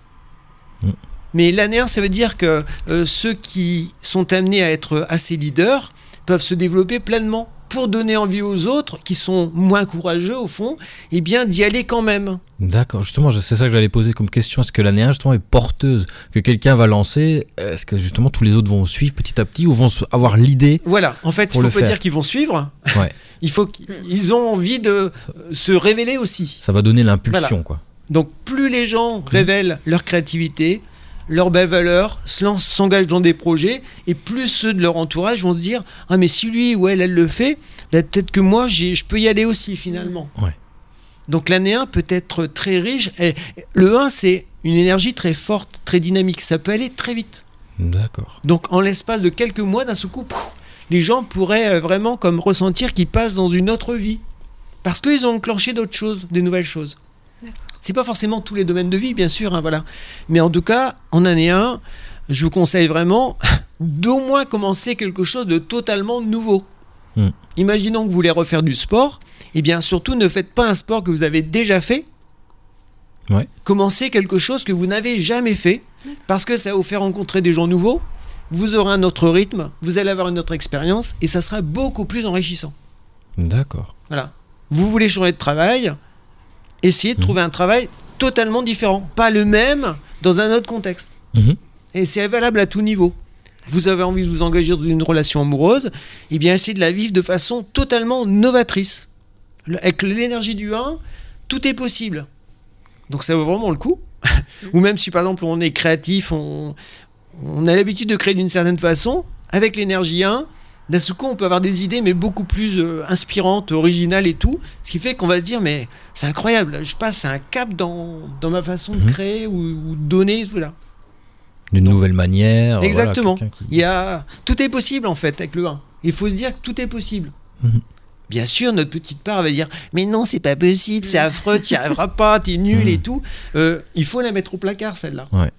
Mm. Mais l'année 1, ça veut dire que euh, ceux qui sont amenés à être assez leaders peuvent se développer pleinement pour donner envie aux autres qui sont moins courageux au fond, et bien d'y aller quand même. D'accord, justement, c'est ça que j'allais poser comme question. Est-ce que l'année 1 justement est porteuse que quelqu'un va lancer? Est-ce que justement tous les autres vont suivre petit à petit ou vont avoir l'idée Voilà, en fait, il Pour faut pas faire? dire qu'ils vont suivre, Ouais, il faut qu'ils ont envie de se révéler aussi. ça va donner l'impulsion quoi. Donc plus les gens révèlent leur créativité, leurs belles valeurs, se lancent, s'engagent dans des projets, et plus ceux de leur entourage vont se dire ah mais si lui ou elle elle le fait, bah, peut-être que moi je peux y aller aussi finalement. Ouais. Donc l'année 1 peut être très riche. Et le 1 c'est une énergie très forte, très dynamique. Ça peut aller très vite. D'accord. Donc en l'espace de quelques mois, d'un seul coup, les gens pourraient euh, vraiment comme ressentir qu'ils passent dans une autre vie. Parce qu'ils ont enclenché d'autres choses, des nouvelles choses. C'est pas forcément tous les domaines de vie, bien sûr, hein, voilà. Mais en tout cas, en année 1, je vous conseille vraiment d'au moins commencer quelque chose de totalement nouveau. Hmm. Imaginons que vous voulez refaire du sport, et bien surtout ne faites pas un sport que vous avez déjà fait. Ouais. Commencez quelque chose que vous n'avez jamais fait, parce que ça va vous faire rencontrer des gens nouveaux, vous aurez un autre rythme, vous allez avoir une autre expérience, et ça sera beaucoup plus enrichissant. D'accord. Voilà. Vous voulez changer de travail, essayez de Mhm. trouver un travail totalement différent, pas le même dans un autre contexte. Mhm. Et c'est valable à tout niveau. vous avez envie de vous engager dans une relation amoureuse, eh bien essayez de la vivre de façon totalement novatrice. Avec l'énergie du 1, tout est possible. Donc ça vaut vraiment le coup. Ou même si par exemple on est créatif, on, on a l'habitude de créer d'une certaine façon, avec l'énergie 1, d'un seul coup on peut avoir des idées mais beaucoup plus euh, inspirantes, originales et tout. Ce qui fait qu'on va se dire mais c'est incroyable, je passe à un cap dans, dans ma façon de Mhm. créer ou, ou de donner. Voilà. D'une nouvelle manière. Exactement. quelqu'un qui- Il y a... Tout est possible en fait avec le 1. Il faut se dire que tout est possible. Mhm. Bien sûr, notre petite part va dire Mais non, c'est pas possible, c'est affreux, tu n'y arriveras pas, t'es nul et Mhm. tout. Euh, il faut la mettre au placard celle-là. Ouais,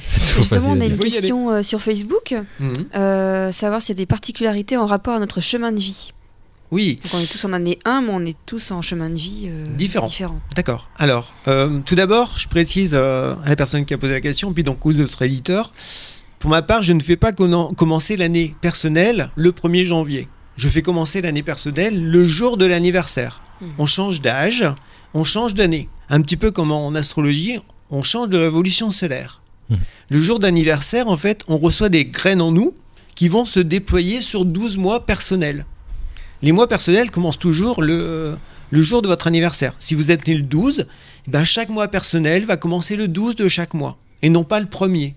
c'est toujours Justement, on a une question euh, sur Facebook, Mhm. euh, savoir s'il y a des particularités en rapport à notre chemin de vie. Oui, Donc on est tous en année 1, mais on est tous en chemin de vie euh, Différent. différent. d'accord. Alors, euh, tout d'abord, je précise euh, à la personne qui a posé la question, puis donc aux autres éditeurs. Pour ma part, je ne fais pas commen- commencer l'année personnelle le 1er janvier. Je fais commencer l'année personnelle le jour de l'anniversaire. Mhm. On change d'âge, on change d'année. Un petit peu comme en astrologie, on change de révolution solaire. Mhm. Le jour d'anniversaire, en fait, on reçoit des graines en nous qui vont se déployer sur 12 mois personnels. Les mois personnels commencent toujours le, le jour de votre anniversaire. Si vous êtes né le 12, eh ben chaque mois personnel va commencer le 12 de chaque mois, et non pas le premier.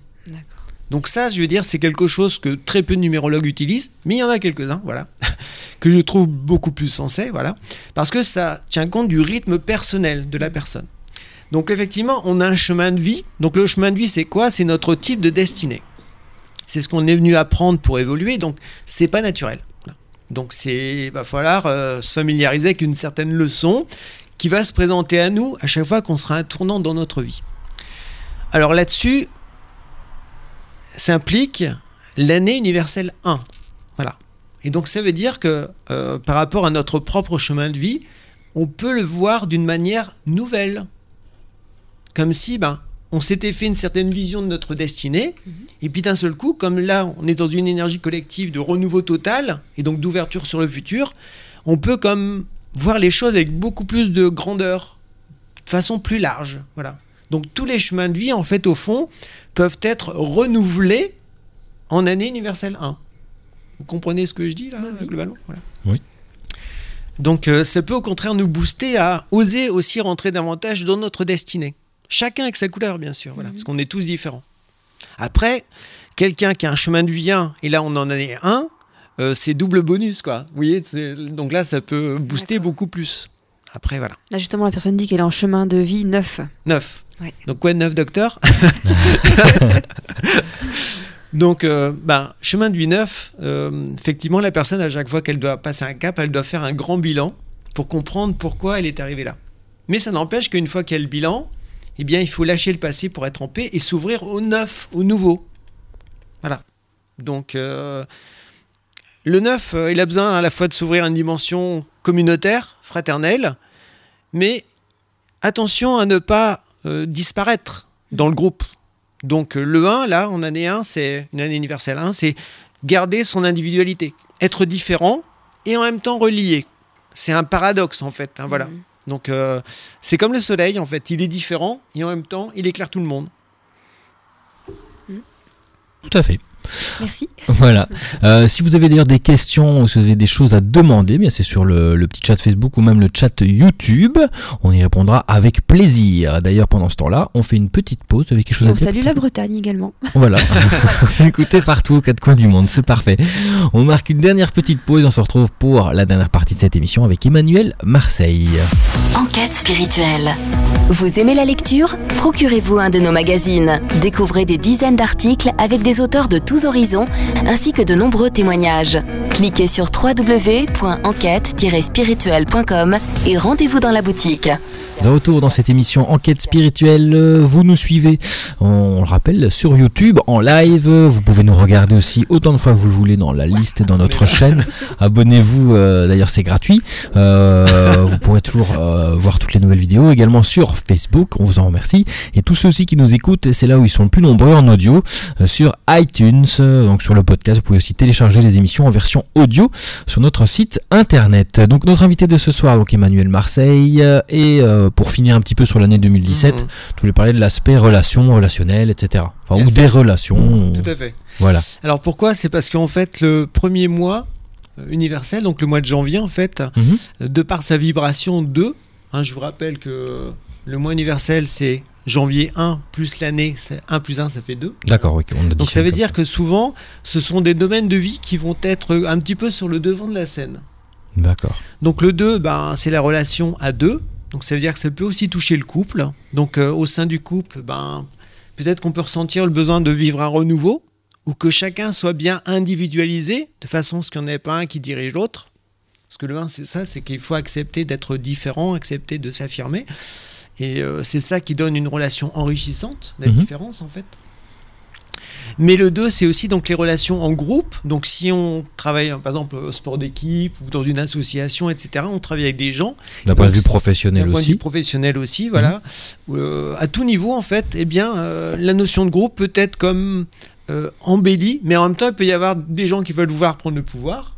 Donc ça, je veux dire, c'est quelque chose que très peu de numérologues utilisent, mais il y en a quelques-uns, voilà, que je trouve beaucoup plus sensé, voilà, parce que ça tient compte du rythme personnel de la personne. Donc effectivement, on a un chemin de vie. Donc le chemin de vie, c'est quoi? C'est notre type de destinée. C'est ce qu'on est venu apprendre pour évoluer, donc c'est pas naturel. Donc c'est va falloir euh, se familiariser avec une certaine leçon qui va se présenter à nous à chaque fois qu'on sera un tournant dans notre vie. Alors là-dessus, s'implique l'année universelle 1. Voilà. Et donc ça veut dire que euh, par rapport à notre propre chemin de vie, on peut le voir d'une manière nouvelle. Comme si ben, on s'était fait une certaine vision de notre destinée, et puis d'un seul coup, comme là on est dans une énergie collective de renouveau total, et donc d'ouverture sur le futur, on peut comme voir les choses avec beaucoup plus de grandeur, de façon plus large. Voilà. Donc tous les chemins de vie, en fait, au fond, peuvent être renouvelés en année universelle 1. Vous comprenez ce que je dis là, Oui, globalement? Voilà. Oui. Donc euh, ça peut au contraire nous booster à oser aussi rentrer davantage dans notre destinée. Chacun avec sa couleur, bien sûr, voilà, parce qu'on est tous différents. Après, quelqu'un qui a un chemin de vie 1, et là on en est un, euh, c'est double bonus, quoi. Vous voyez, c'est- donc là ça peut booster beaucoup plus. Après, voilà. Là, justement, la personne dit qu'elle est en chemin de vie neuf. 9. Ouais. Donc quoi, 9 docteur Donc, euh, ben, chemin de vie neuf, euh, effectivement, la personne, à chaque fois qu'elle doit passer un cap, elle doit faire un grand bilan pour comprendre pourquoi elle est arrivée là. Mais ça n'empêche qu'une fois qu'il y a le bilan, eh bien, il faut lâcher le passé pour être en paix et s'ouvrir au neuf, au nouveau. Voilà. Donc, euh, le neuf, euh, il a besoin à la fois de s'ouvrir à une dimension communautaire, fraternelle, mais attention à ne pas euh, disparaître dans le groupe. Donc euh, le 1, là, en année 1, c'est une année universelle 1, c'est garder son individualité, être différent et en même temps relié. C'est un paradoxe en fait, hein, voilà. Mhm. Donc euh, c'est comme le soleil en fait, il est différent et en même temps il éclaire tout le monde. Tout à fait. Merci. Voilà. Euh, si vous avez d'ailleurs des questions ou si vous avez des choses à demander, bien c'est sur le, le petit chat Facebook ou même le chat YouTube. On y répondra avec plaisir. D'ailleurs, pendant ce temps-là, on fait une petite pause. Vous avez quelque chose Et à on dire salue la Bretagne également. Voilà. Écoutez partout aux quatre coins du monde, c'est parfait. On marque une dernière petite pause. On se retrouve pour la dernière partie de cette émission avec Emmanuel Marseille. Enquête spirituelle. Vous aimez la lecture? Procurez-vous un de nos magazines. Découvrez des dizaines d'articles avec des auteurs de tous horizons ainsi que de nombreux témoignages. Cliquez sur www.enquête-spirituelle.com et rendez-vous dans la boutique. De retour dans cette émission Enquête spirituelle, euh, vous nous suivez, on le rappelle, sur YouTube, en live. Vous pouvez nous regarder aussi autant de fois que vous le voulez dans la liste, dans notre chaîne. Abonnez-vous, euh, d'ailleurs c'est gratuit. Euh, vous pourrez toujours euh, voir toutes les nouvelles vidéos également sur Facebook, on vous en remercie. Et tous ceux aussi qui nous écoutent, c'est là où ils sont le plus nombreux en audio, euh, sur iTunes, donc sur le podcast. Vous pouvez aussi télécharger les émissions en version audio sur notre site internet. Donc notre invité de ce soir, donc Emmanuel Marseille, euh, et euh, pour finir un petit peu sur l'année 2017, Mhm. je voulais parler de l'aspect relation, relationnel, etc. Enfin, ou des relations. Tout à fait. Voilà. Alors pourquoi? C'est parce qu'en fait, le premier mois euh, universel, donc le mois de janvier, en fait, Mhm. de par sa vibration 2, hein, je vous rappelle que le mois universel, c'est janvier 1 plus l'année, c'est 1 plus 1, ça fait 2. D'accord, oui. On a dit Donc ça veut dire que souvent, ce sont des domaines de vie qui vont être un petit peu sur le devant de la scène. D'accord. Donc le 2, ben, c'est la relation à deux. Donc ça veut dire que ça peut aussi toucher le couple. Donc euh, au sein du couple, ben, peut-être qu'on peut ressentir le besoin de vivre un renouveau ou que chacun soit bien individualisé de façon à ce qu'il n'y en ait pas un qui dirige l'autre. Parce que le 1, c'est ça, c'est qu'il faut accepter d'être différent, accepter de s'affirmer. Et euh, c'est ça qui donne une relation enrichissante, la Mhm. différence en fait. Mais le 2, c'est aussi donc les relations en groupe. Donc si on travaille par exemple au sport d'équipe ou dans une association, etc., on travaille avec des gens. D'un point de vue D'un professionnel point de vue aussi. professionnel aussi, voilà. Euh, à tout niveau, en fait, eh bien, euh, la notion de groupe peut être comme euh, embellie, mais en même temps, il peut y avoir des gens qui veulent vouloir prendre le pouvoir.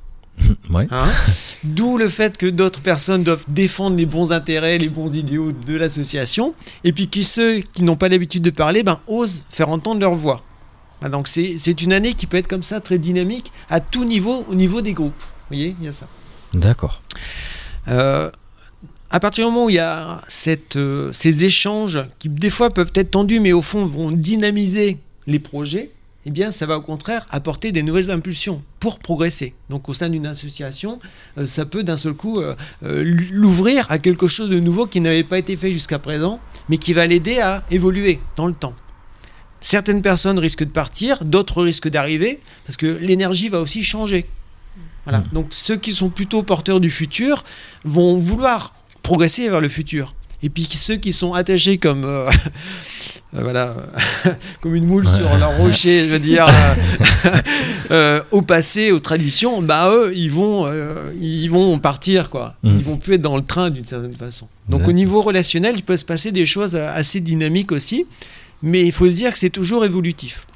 Ouais. hein. D'où le fait que d'autres personnes doivent défendre les bons intérêts, les bons idéaux de l'association, et puis que ceux qui n'ont pas l'habitude de parler, ben, osent faire entendre leur voix. Ah, donc c'est c'est une année qui peut être comme ça, très dynamique, à tout niveau, au niveau des groupes. Vous voyez, il y a ça. D'accord. Euh, à partir du moment où il y a cette, euh, ces échanges qui des fois peuvent être tendus mais au fond vont dynamiser les projets, eh bien ça va au contraire apporter des nouvelles impulsions pour progresser. Donc au sein d'une association, euh, ça peut d'un seul coup euh, euh, l'ouvrir à quelque chose de nouveau qui n'avait pas été fait jusqu'à présent, mais qui va l'aider à évoluer dans le temps. Certaines personnes risquent de partir, d'autres risquent d'arriver, parce que l'énergie va aussi changer. Voilà. Mm. Donc ceux qui sont plutôt porteurs du futur vont vouloir progresser vers le futur. Et puis ceux qui sont attachés comme euh, euh, voilà comme une moule Ouais. sur leur rocher, je veux dire euh, au passé, aux traditions, bah eux ils vont ils vont partir quoi. Mm. Ils vont plus être dans le train d'une certaine façon. Donc au niveau relationnel, il peut se passer des choses assez dynamiques aussi, mais il faut se dire que c'est toujours évolutif.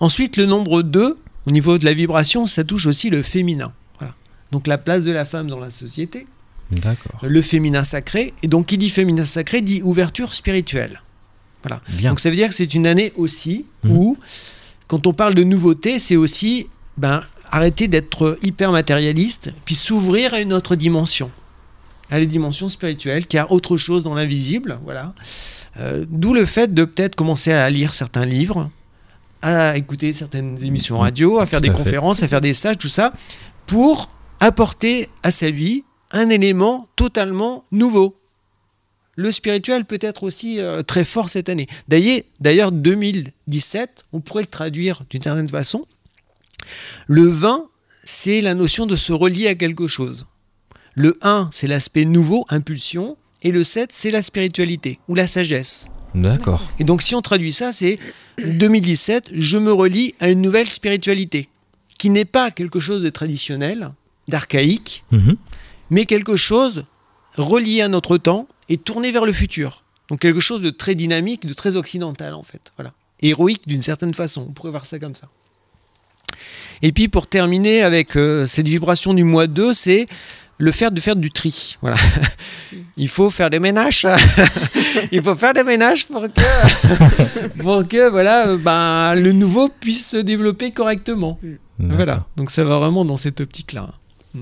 Ensuite, le nombre 2, au niveau de la vibration, ça touche aussi le féminin. Voilà. Donc la place de la femme dans la société, D'accord. le féminin sacré, et donc qui dit féminin sacré dit ouverture spirituelle. Voilà. Bien. Donc ça veut dire que c'est une année aussi Mhm. où, quand on parle de nouveauté, c'est aussi ben, arrêter d'être hyper matérialiste, puis s'ouvrir à une autre dimension, à la dimension spirituelle, qui a autre chose dans l'invisible. Voilà. Euh, D'où le fait de peut-être commencer à lire certains livres, à écouter certaines émissions radio, à faire Tout des à fait. conférences, à faire des stages, tout ça, pour apporter à sa vie un élément totalement nouveau. Le spirituel peut être aussi euh, très fort cette année. D'ailleurs, D'ailleurs, 2017, on pourrait le traduire d'une certaine façon. Le 20, c'est la notion de se relier à quelque chose. Le 1, c'est l'aspect nouveau, impulsion. Et le 7, c'est la spiritualité ou la sagesse. D'accord. Et donc si on traduit ça, c'est 2017, je me relie à une nouvelle spiritualité, qui n'est pas quelque chose de traditionnel, d'archaïque, Mhm. Mais quelque chose relié à notre temps et tourné vers le futur. Donc quelque chose de très dynamique, de très occidental en fait. Voilà. Héroïque d'une certaine façon, on pourrait voir ça comme ça. Et puis pour terminer avec euh, cette vibration du mois 2, c'est le faire de faire du tri. Voilà. Il faut faire des ménages. Il faut faire des ménages pour que, pour que voilà, ben, le nouveau puisse se développer correctement. D'accord. Voilà. Donc ça va vraiment dans cette optique-là.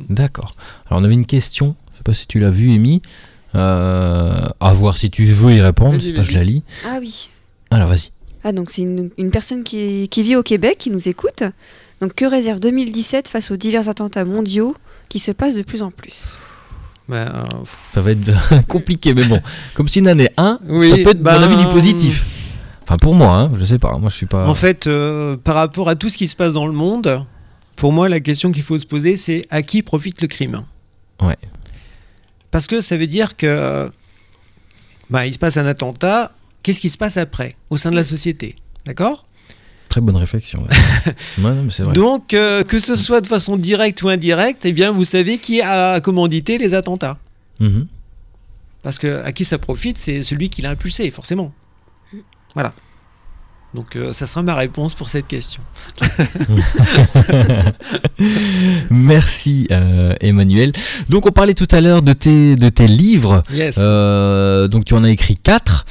D'accord. Alors on avait une question, je sais pas si tu l'as vue, Amy. Euh, à voir si tu veux y répondre, c'est pas je la lis. Ah oui. Alors vas-y. Ah donc c'est une, une personne qui, qui vit au Québec, qui nous écoute. Donc que réserve 2017 face aux divers attentats mondiaux qui se passent de plus en plus? Ben, euh, Ça va être compliqué, mais bon. Comme c'est une année 1, Oui, ça peut être, à mon avis, du positif. Enfin, pour moi, hein, je sais pas. Moi, je suis pas. En fait, euh, par rapport à tout ce qui se passe dans le monde, pour moi, la question qu'il faut se poser, c'est à qui profite le crime? Ouais. Parce que ça veut dire que bah, il se passe un attentat, qu'est-ce qui se passe après, au sein de la société? D'accord? Très bonne réflexion. Ouais, ouais, non, mais c'est vrai. Donc, euh, que ce soit de façon directe ou indirecte, eh bien, vous savez qui a commandité les attentats. Mhm. Parce que à qui ça profite, c'est celui qui l'a impulsé, forcément. Voilà. Donc euh, ça sera ma réponse pour cette question. Merci euh, Emmanuel. Donc on parlait tout à l'heure de tes, de tes livres. Yes. Euh, donc tu en as écrit quatre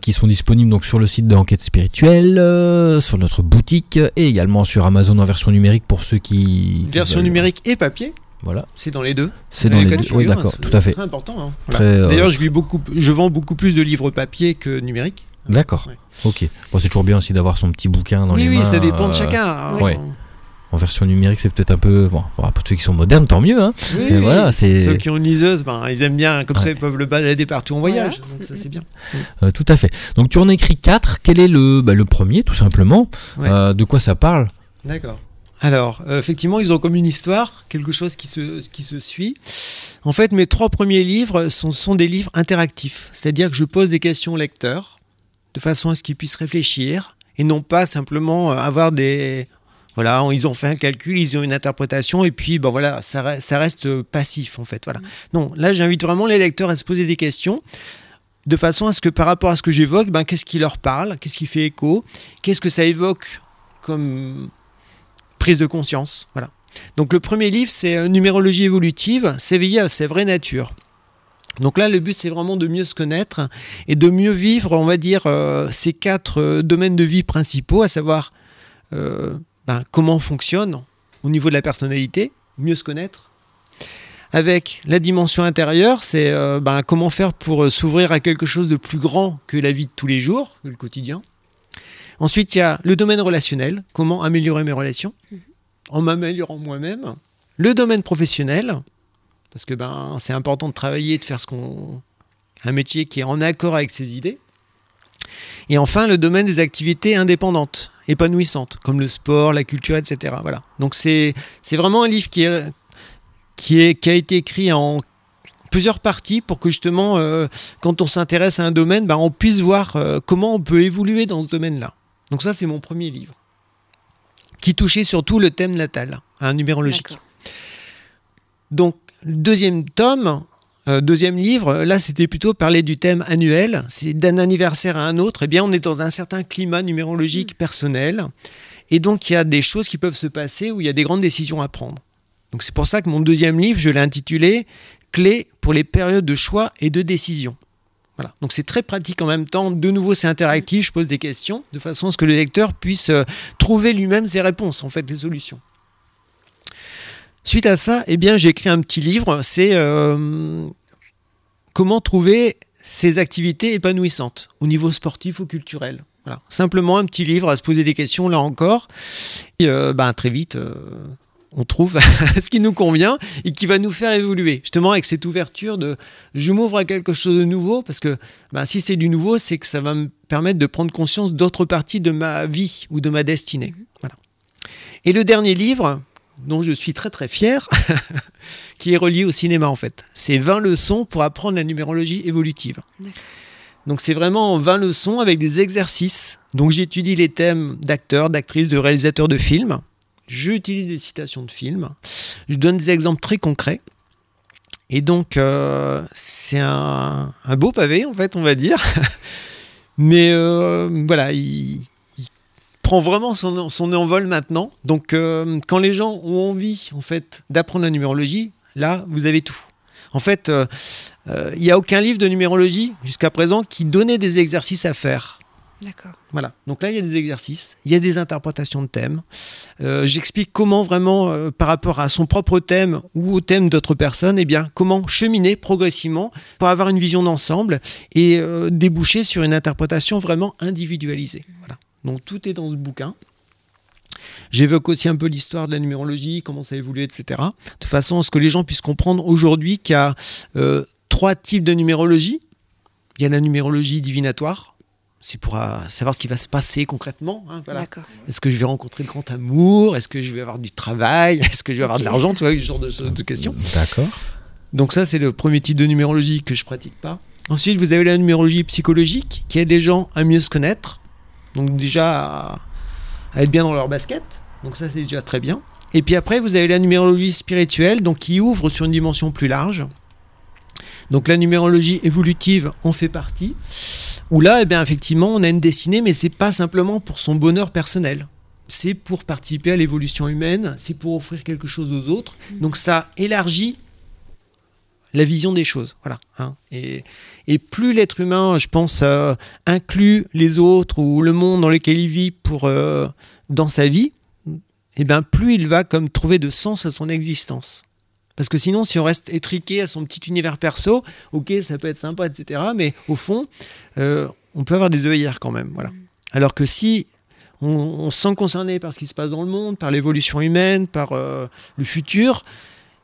qui sont disponibles donc sur le site de Enquête Spirituelle, sur notre boutique et également sur Amazon en version numérique pour ceux qui... qui Version veulent. numérique et papier, Voilà, c'est dans les deux. c'est dans Les deux. Oui d'accord, tout à fait. Très important. hein. Voilà. D'ailleurs, je, vis beaucoup, je vends beaucoup plus de livres papier que numérique. D'accord, Ouais. ok. Bon, c'est toujours bien aussi d'avoir son petit bouquin dans oui, les oui, mains. ça dépend de euh, chacun. hein. ouais. En version numérique, c'est peut-être un peu... Bon, pour ceux qui sont modernes, tant mieux. Hein. Oui, oui. voilà, c'est- Ceux qui ont une liseuse, ben, ils aiment bien, comme ça, ils peuvent le balader partout en voyage. Donc ça, c'est bien. Euh, tout à fait. Donc tu en as écrit quatre. Quel est le, bah, le premier, tout simplement Ouais. Euh, De quoi ça parle? D'accord. Alors, euh, effectivement, ils ont comme une histoire, quelque chose qui se, qui se suit. En fait, mes trois premiers livres sont, sont des livres interactifs. C'est-à-dire que je pose des questions au lecteur, de façon à ce qu'ils puissent réfléchir, et non pas simplement euh, avoir des... Voilà, ils ont fait un calcul, ils ont une interprétation, et puis, ben voilà, ça, re- ça reste euh, passif, en fait. Voilà. Non, là, j'invite vraiment les lecteurs à se poser des questions, de façon à ce que, par rapport à ce que j'évoque, ben, qu'est-ce qui leur parle, qu'est-ce qui fait écho, qu'est-ce que ça évoque comme prise de conscience. Voilà. Donc le premier livre, c'est euh, Numérologie évolutive, s'éveiller à sa vraie nature. Donc là, le but, c'est vraiment de mieux se connaître et de mieux vivre, on va dire, euh, ces quatre euh, domaines de vie principaux, à savoir euh, ben, comment on fonctionne au niveau de la personnalité, mieux se connaître. Avec la dimension intérieure, c'est ben, comment faire pour s'ouvrir à quelque chose de plus grand que la vie de tous les jours, le quotidien. Ensuite, il y a le domaine relationnel, comment améliorer mes relations en m'améliorant moi-même. Le domaine professionnel, parce que ben, c'est important de travailler, de faire ce qu'on, un métier qui est en accord avec ses idées. Et enfin, le domaine des activités indépendantes, épanouissantes, comme le sport, la culture, etc. Voilà. Donc c'est, c'est vraiment un livre qui, est, qui, est, qui a été écrit en plusieurs parties pour que justement, euh, quand on s'intéresse à un domaine, ben, on puisse voir euh, comment on peut évoluer dans ce domaine-là. Donc ça, c'est mon premier livre, qui touchait surtout le thème natal, un numérologique. D'accord. Donc, le deuxième tome, euh, deuxième livre, là, c'était plutôt parler du thème annuel. C'est d'un anniversaire à un autre. Eh bien, on est dans un certain climat numérologique personnel. Et donc, il y a des choses qui peuvent se passer où il y a des grandes décisions à prendre. Donc, c'est pour ça que mon deuxième livre, je l'ai intitulé Clés pour les périodes de choix et de décision. Voilà. Donc c'est très pratique en même temps. De nouveau, c'est interactif. Je pose des questions de façon à ce que le lecteur puisse euh, trouver lui-même ses réponses, en fait, des solutions. Suite à ça, eh bien, j'ai écrit un petit livre. C'est euh, comment trouver ses activités épanouissantes au niveau sportif ou culturel. Voilà. Simplement un petit livre à se poser des questions là encore. Et euh, ben, très vite, euh, on trouve ce qui nous convient et qui va nous faire évoluer. Justement avec cette ouverture de je m'ouvre à quelque chose de nouveau parce que ben, si c'est du nouveau, c'est que ça va me permettre de prendre conscience d'autres parties de ma vie ou de ma destinée. Voilà. Et le dernier livre, dont je suis très très fier, qui est relié au cinéma en fait. C'est 20 leçons pour apprendre la numérologie évolutive. Donc c'est vraiment 20 leçons avec des exercices. Donc j'étudie les thèmes d'acteurs, d'actrices, de réalisateurs de films. J'utilise des citations de films. Je donne des exemples très concrets. Et donc euh, c'est un, un, beau pavé en fait, on va dire. Mais euh, voilà, il, prend vraiment son, son, envol maintenant. Donc, euh, quand les gens ont envie, en fait, d'apprendre la numérologie, là, vous avez tout. En fait, il euh, n'y a aucun livre de numérologie jusqu'à présent qui donnait des exercices à faire. D'accord. Voilà. Donc là, il y a des exercices, il y a des interprétations de thèmes. Euh, J'explique comment vraiment, euh, par rapport à son propre thème ou au thème d'autres personnes, eh bien, comment cheminer progressivement pour avoir une vision d'ensemble et euh, déboucher sur une interprétation vraiment individualisée. Voilà. Donc tout est dans ce bouquin. J'évoque aussi un peu l'histoire de la numérologie, comment ça a évolué, etc. De façon à ce que les gens puissent comprendre aujourd'hui qu'il y a euh, trois types de numérologie. Il y a la numérologie divinatoire, c'est pour euh, savoir ce qui va se passer concrètement. Hein, voilà. Est-ce que je vais rencontrer le grand amour? Est-ce que je vais avoir du travail? Est-ce que je vais avoir de l'argent? Tu vois, ce genre de, de questions. D'accord. Donc ça, c'est le premier type de numérologie que je pratique pas. Ensuite, vous avez la numérologie psychologique qui aide les gens à mieux se connaître. Donc déjà à, être bien dans leur basket. Donc ça, c'est déjà très bien. Et puis après, vous avez la numérologie spirituelle, donc qui ouvre sur une dimension plus large. Donc la numérologie évolutive en fait partie. Où là, eh bien, effectivement, on a une destinée, mais c'est pas simplement pour son bonheur personnel. C'est pour participer à l'évolution humaine, c'est pour offrir quelque chose aux autres. Donc ça élargit la vision des choses. Voilà. hein. Et, et plus l'être humain, je pense, euh, inclut les autres ou le monde dans lequel il vit pour, euh, dans sa vie, et ben plus il va comme trouver de sens à son existence. Parce que sinon, si on reste étriqué à son petit univers perso, ok, ça peut être sympa, etc. Mais au fond, euh, on peut avoir des œillères quand même. Voilà. Alors que si on, on se sent concerné par ce qui se passe dans le monde, par l'évolution humaine, par le futur,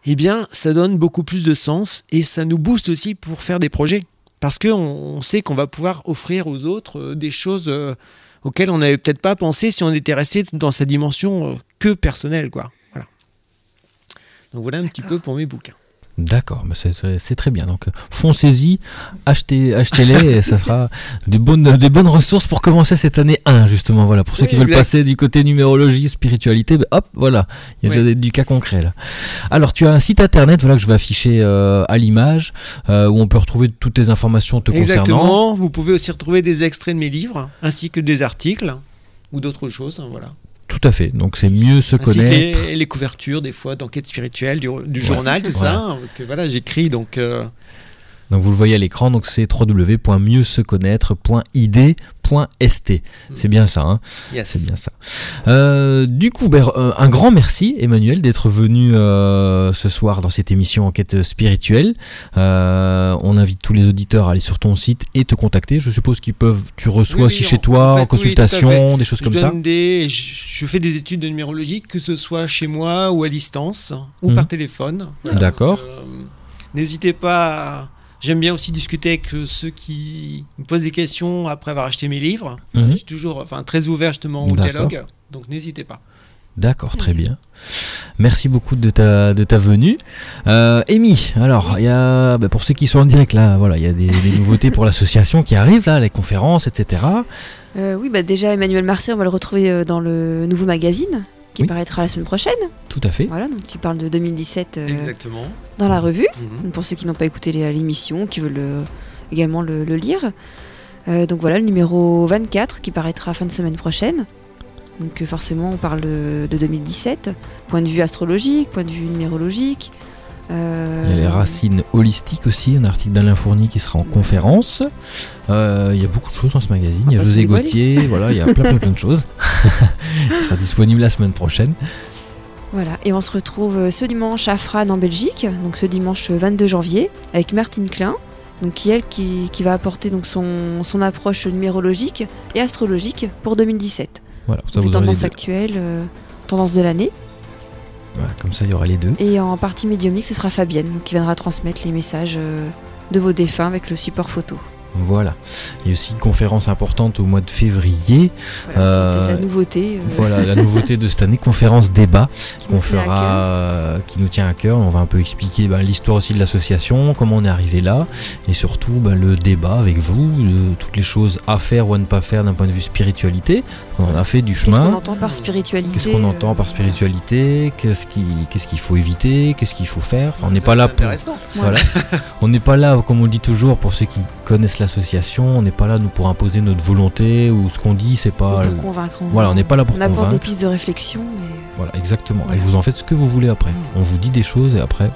eh bien, ça donne beaucoup plus de sens et ça nous booste aussi pour faire des projets. Parce qu'on on sait qu'on va pouvoir offrir aux autres euh, des choses euh, auxquelles on n'avait peut-être pas pensé si on était resté dans sa dimension euh, que personnelle. Quoi. Voilà. Donc voilà un petit peu pour mes bouquins. D'accord, mais c'est- très bien. Donc euh, foncez-y, achetez, achetez-les et ça fera des bonnes, des bonnes ressources pour commencer cette année 1, justement. Voilà, pour ceux Oui, qui veulent passer du côté numérologie, spiritualité, ben, hop, voilà, il y a déjà du cas concret là. Alors tu as un site internet voilà, que je vais afficher euh, à l'image euh, où on peut retrouver toutes tes informations te concernant. Exactement. Vous pouvez aussi retrouver des extraits de mes livres, ainsi que des articles ou d'autres choses. hein, voilà. Tout à fait, donc c'est mieux se Ainsi connaître. les, les couvertures, des fois, d'enquête spirituelle, du, du Ouais. journal, tout Voilà. ça. hein, parce que voilà, j'écris donc. euh, Donc vous le voyez à l'écran, donc c'est www.mieuxseconnaître.id.st. C'est bien ça, hein yes. C'est bien ça. Euh, du coup, ben, euh, un grand merci, Emmanuel, d'être venu euh, ce soir dans cette émission Enquête spirituelle. Euh, on invite tous les auditeurs à aller sur ton site et te contacter. Je suppose qu'ils peuvent, tu reçois Oui, aussi oui, chez en- toi, en fait, en oui, consultation, des choses Je comme ça. des, je, je fais des études de numérologie, que ce soit chez moi ou à distance ou Mhm. par téléphone. Voilà, D'accord. N'hésitez pas. à- J'aime bien aussi discuter avec euh, ceux qui me posent des questions après avoir acheté mes livres. Mhm. Je suis toujours, enfin, très ouvert justement au dialogue. Donc n'hésitez pas. D'accord, très bien. Merci beaucoup de ta, de ta venue. Euh, Amy, alors, il y a, bah, pour ceux qui sont en direct là, voilà, il y a des, des nouveautés pour l'association qui arrivent là, les conférences, etc. Euh, oui, bah déjà Emmanuel Marseille, on va le retrouver euh, dans le nouveau magazine qui Oui. paraîtra la semaine prochaine. Tout à fait. Voilà, donc tu parles de 2017 euh, Exactement. dans la revue. Mhm. Donc, Pour ceux qui n'ont pas écouté l'émission, qui veulent euh, également le, le lire. Euh, donc voilà, le numéro 24 qui paraîtra fin de semaine prochaine. Donc forcément, on parle de, de 2017, point de vue astrologique, point de vue numérologique. Euh, Il y a les racines holistiques aussi, un article d'Alain Fournier qui sera en conférence. Euh, il y a beaucoup de choses dans ce magazine. Il y a va tout José. Gauthier, voilà, il y a plein, plein, plein de choses. il sera disponible la semaine prochaine. Voilà, et on se retrouve euh, ce dimanche à Frane en Belgique, donc ce dimanche 22 janvier, avec Martine Klein, donc qui elle qui, qui va apporter donc son, son approche numérologique et astrologique pour 2017. Voilà, ça vous les tendances actuelles, euh, tendances de l'année. Comme ça, il y aura les deux. Et en partie médiumnique, ce sera Fabienne, qui viendra transmettre les messages euh, de vos défunts avec le support photo. Voilà. Il y a aussi une conférence importante au mois de février. Voilà, Euh, c'est peut-être la nouveauté. euh, Voilà la nouveauté de cette année, conférence débat qui qu'on nous tient à fera, cœur. euh, qui nous tient à cœur. On va un peu expliquer ben, l'histoire aussi de l'association, comment on est arrivé là, et surtout ben, le débat avec vous, toutes les choses à faire ou à ne pas faire d'un point de vue spiritualité. On en a fait du Qu'est-ce qu'on chemin. entend par spiritualité Qu'est-ce qu'on euh, entend par spiritualité? Qu'est-ce qui, qu'est-ce qu'il faut éviter? Qu'est-ce qu'il faut faire? Enfin, On n'est pas là pour, voilà. on n'est pas là, comme on le dit toujours, pour ceux qui connaissent l'association, on n'est pas là nous pour imposer notre volonté ou ce qu'on dit, c'est pas. pour. Voilà, on n'est pas là pour On apporte convaincre. des pistes de réflexion. Et... Voilà, exactement. Et vous en faites ce que vous voulez après. On vous dit des choses et après,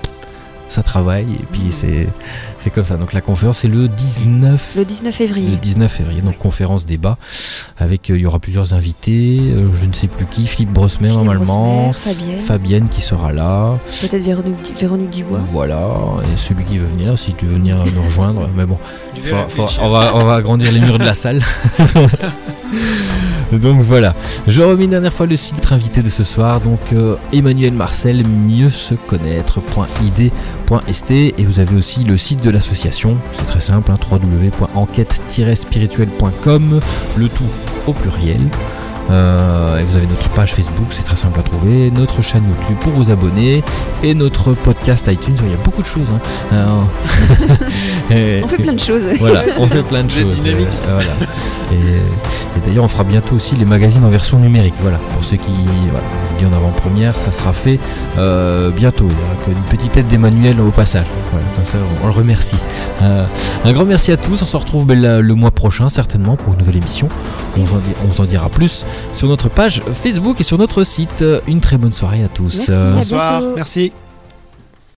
ça travaille. Et puis c'est c'est comme ça. Donc la conférence, c'est le 19, Le 19 février. le 19 février. Donc conférence débat. Avec, euh, il y aura plusieurs invités. euh, je ne sais plus qui. Philippe Brosmer Philippe normalement. Fabienne, Fabienne qui sera là. peut-être Véronique, Véronique Dubois. Voilà. Et celui qui veut venir, si tu veux venir nous rejoindre. Mais bon, on, va, on va agrandir les murs de la salle. donc voilà. Je remets une dernière fois le site invité de ce soir. Donc euh, Emmanuel Marcel, mieux se connaître.id.st. Et vous avez aussi le site de l'association. C'est très simple hein, www.enquête-spirituelle.com. Le tout au pluriel. Euh, et vous avez notre page Facebook, c'est très simple à trouver, notre chaîne YouTube pour vous abonner et notre podcast iTunes. Il y a beaucoup de choses. hein. Euh, et- On fait plein de choses. voilà, on fait plein de choses. euh, voilà. Et, et d'ailleurs, on fera bientôt aussi les magazines en version numérique. Voilà, pour ceux qui, voilà, je vous dis en avant-première, ça sera fait euh, bientôt. Il y aura qu'une petite aide d'Emmanuel au passage. Voilà, comme ça, on, on le remercie. Euh, un grand merci à tous. On se retrouve ben, la- le mois prochain, certainement, pour une nouvelle émission. On vous en, dit- on vous en dira plus sur notre page Facebook et sur notre site. Une très bonne soirée à tous. Merci, à Bonsoir, bientôt. merci.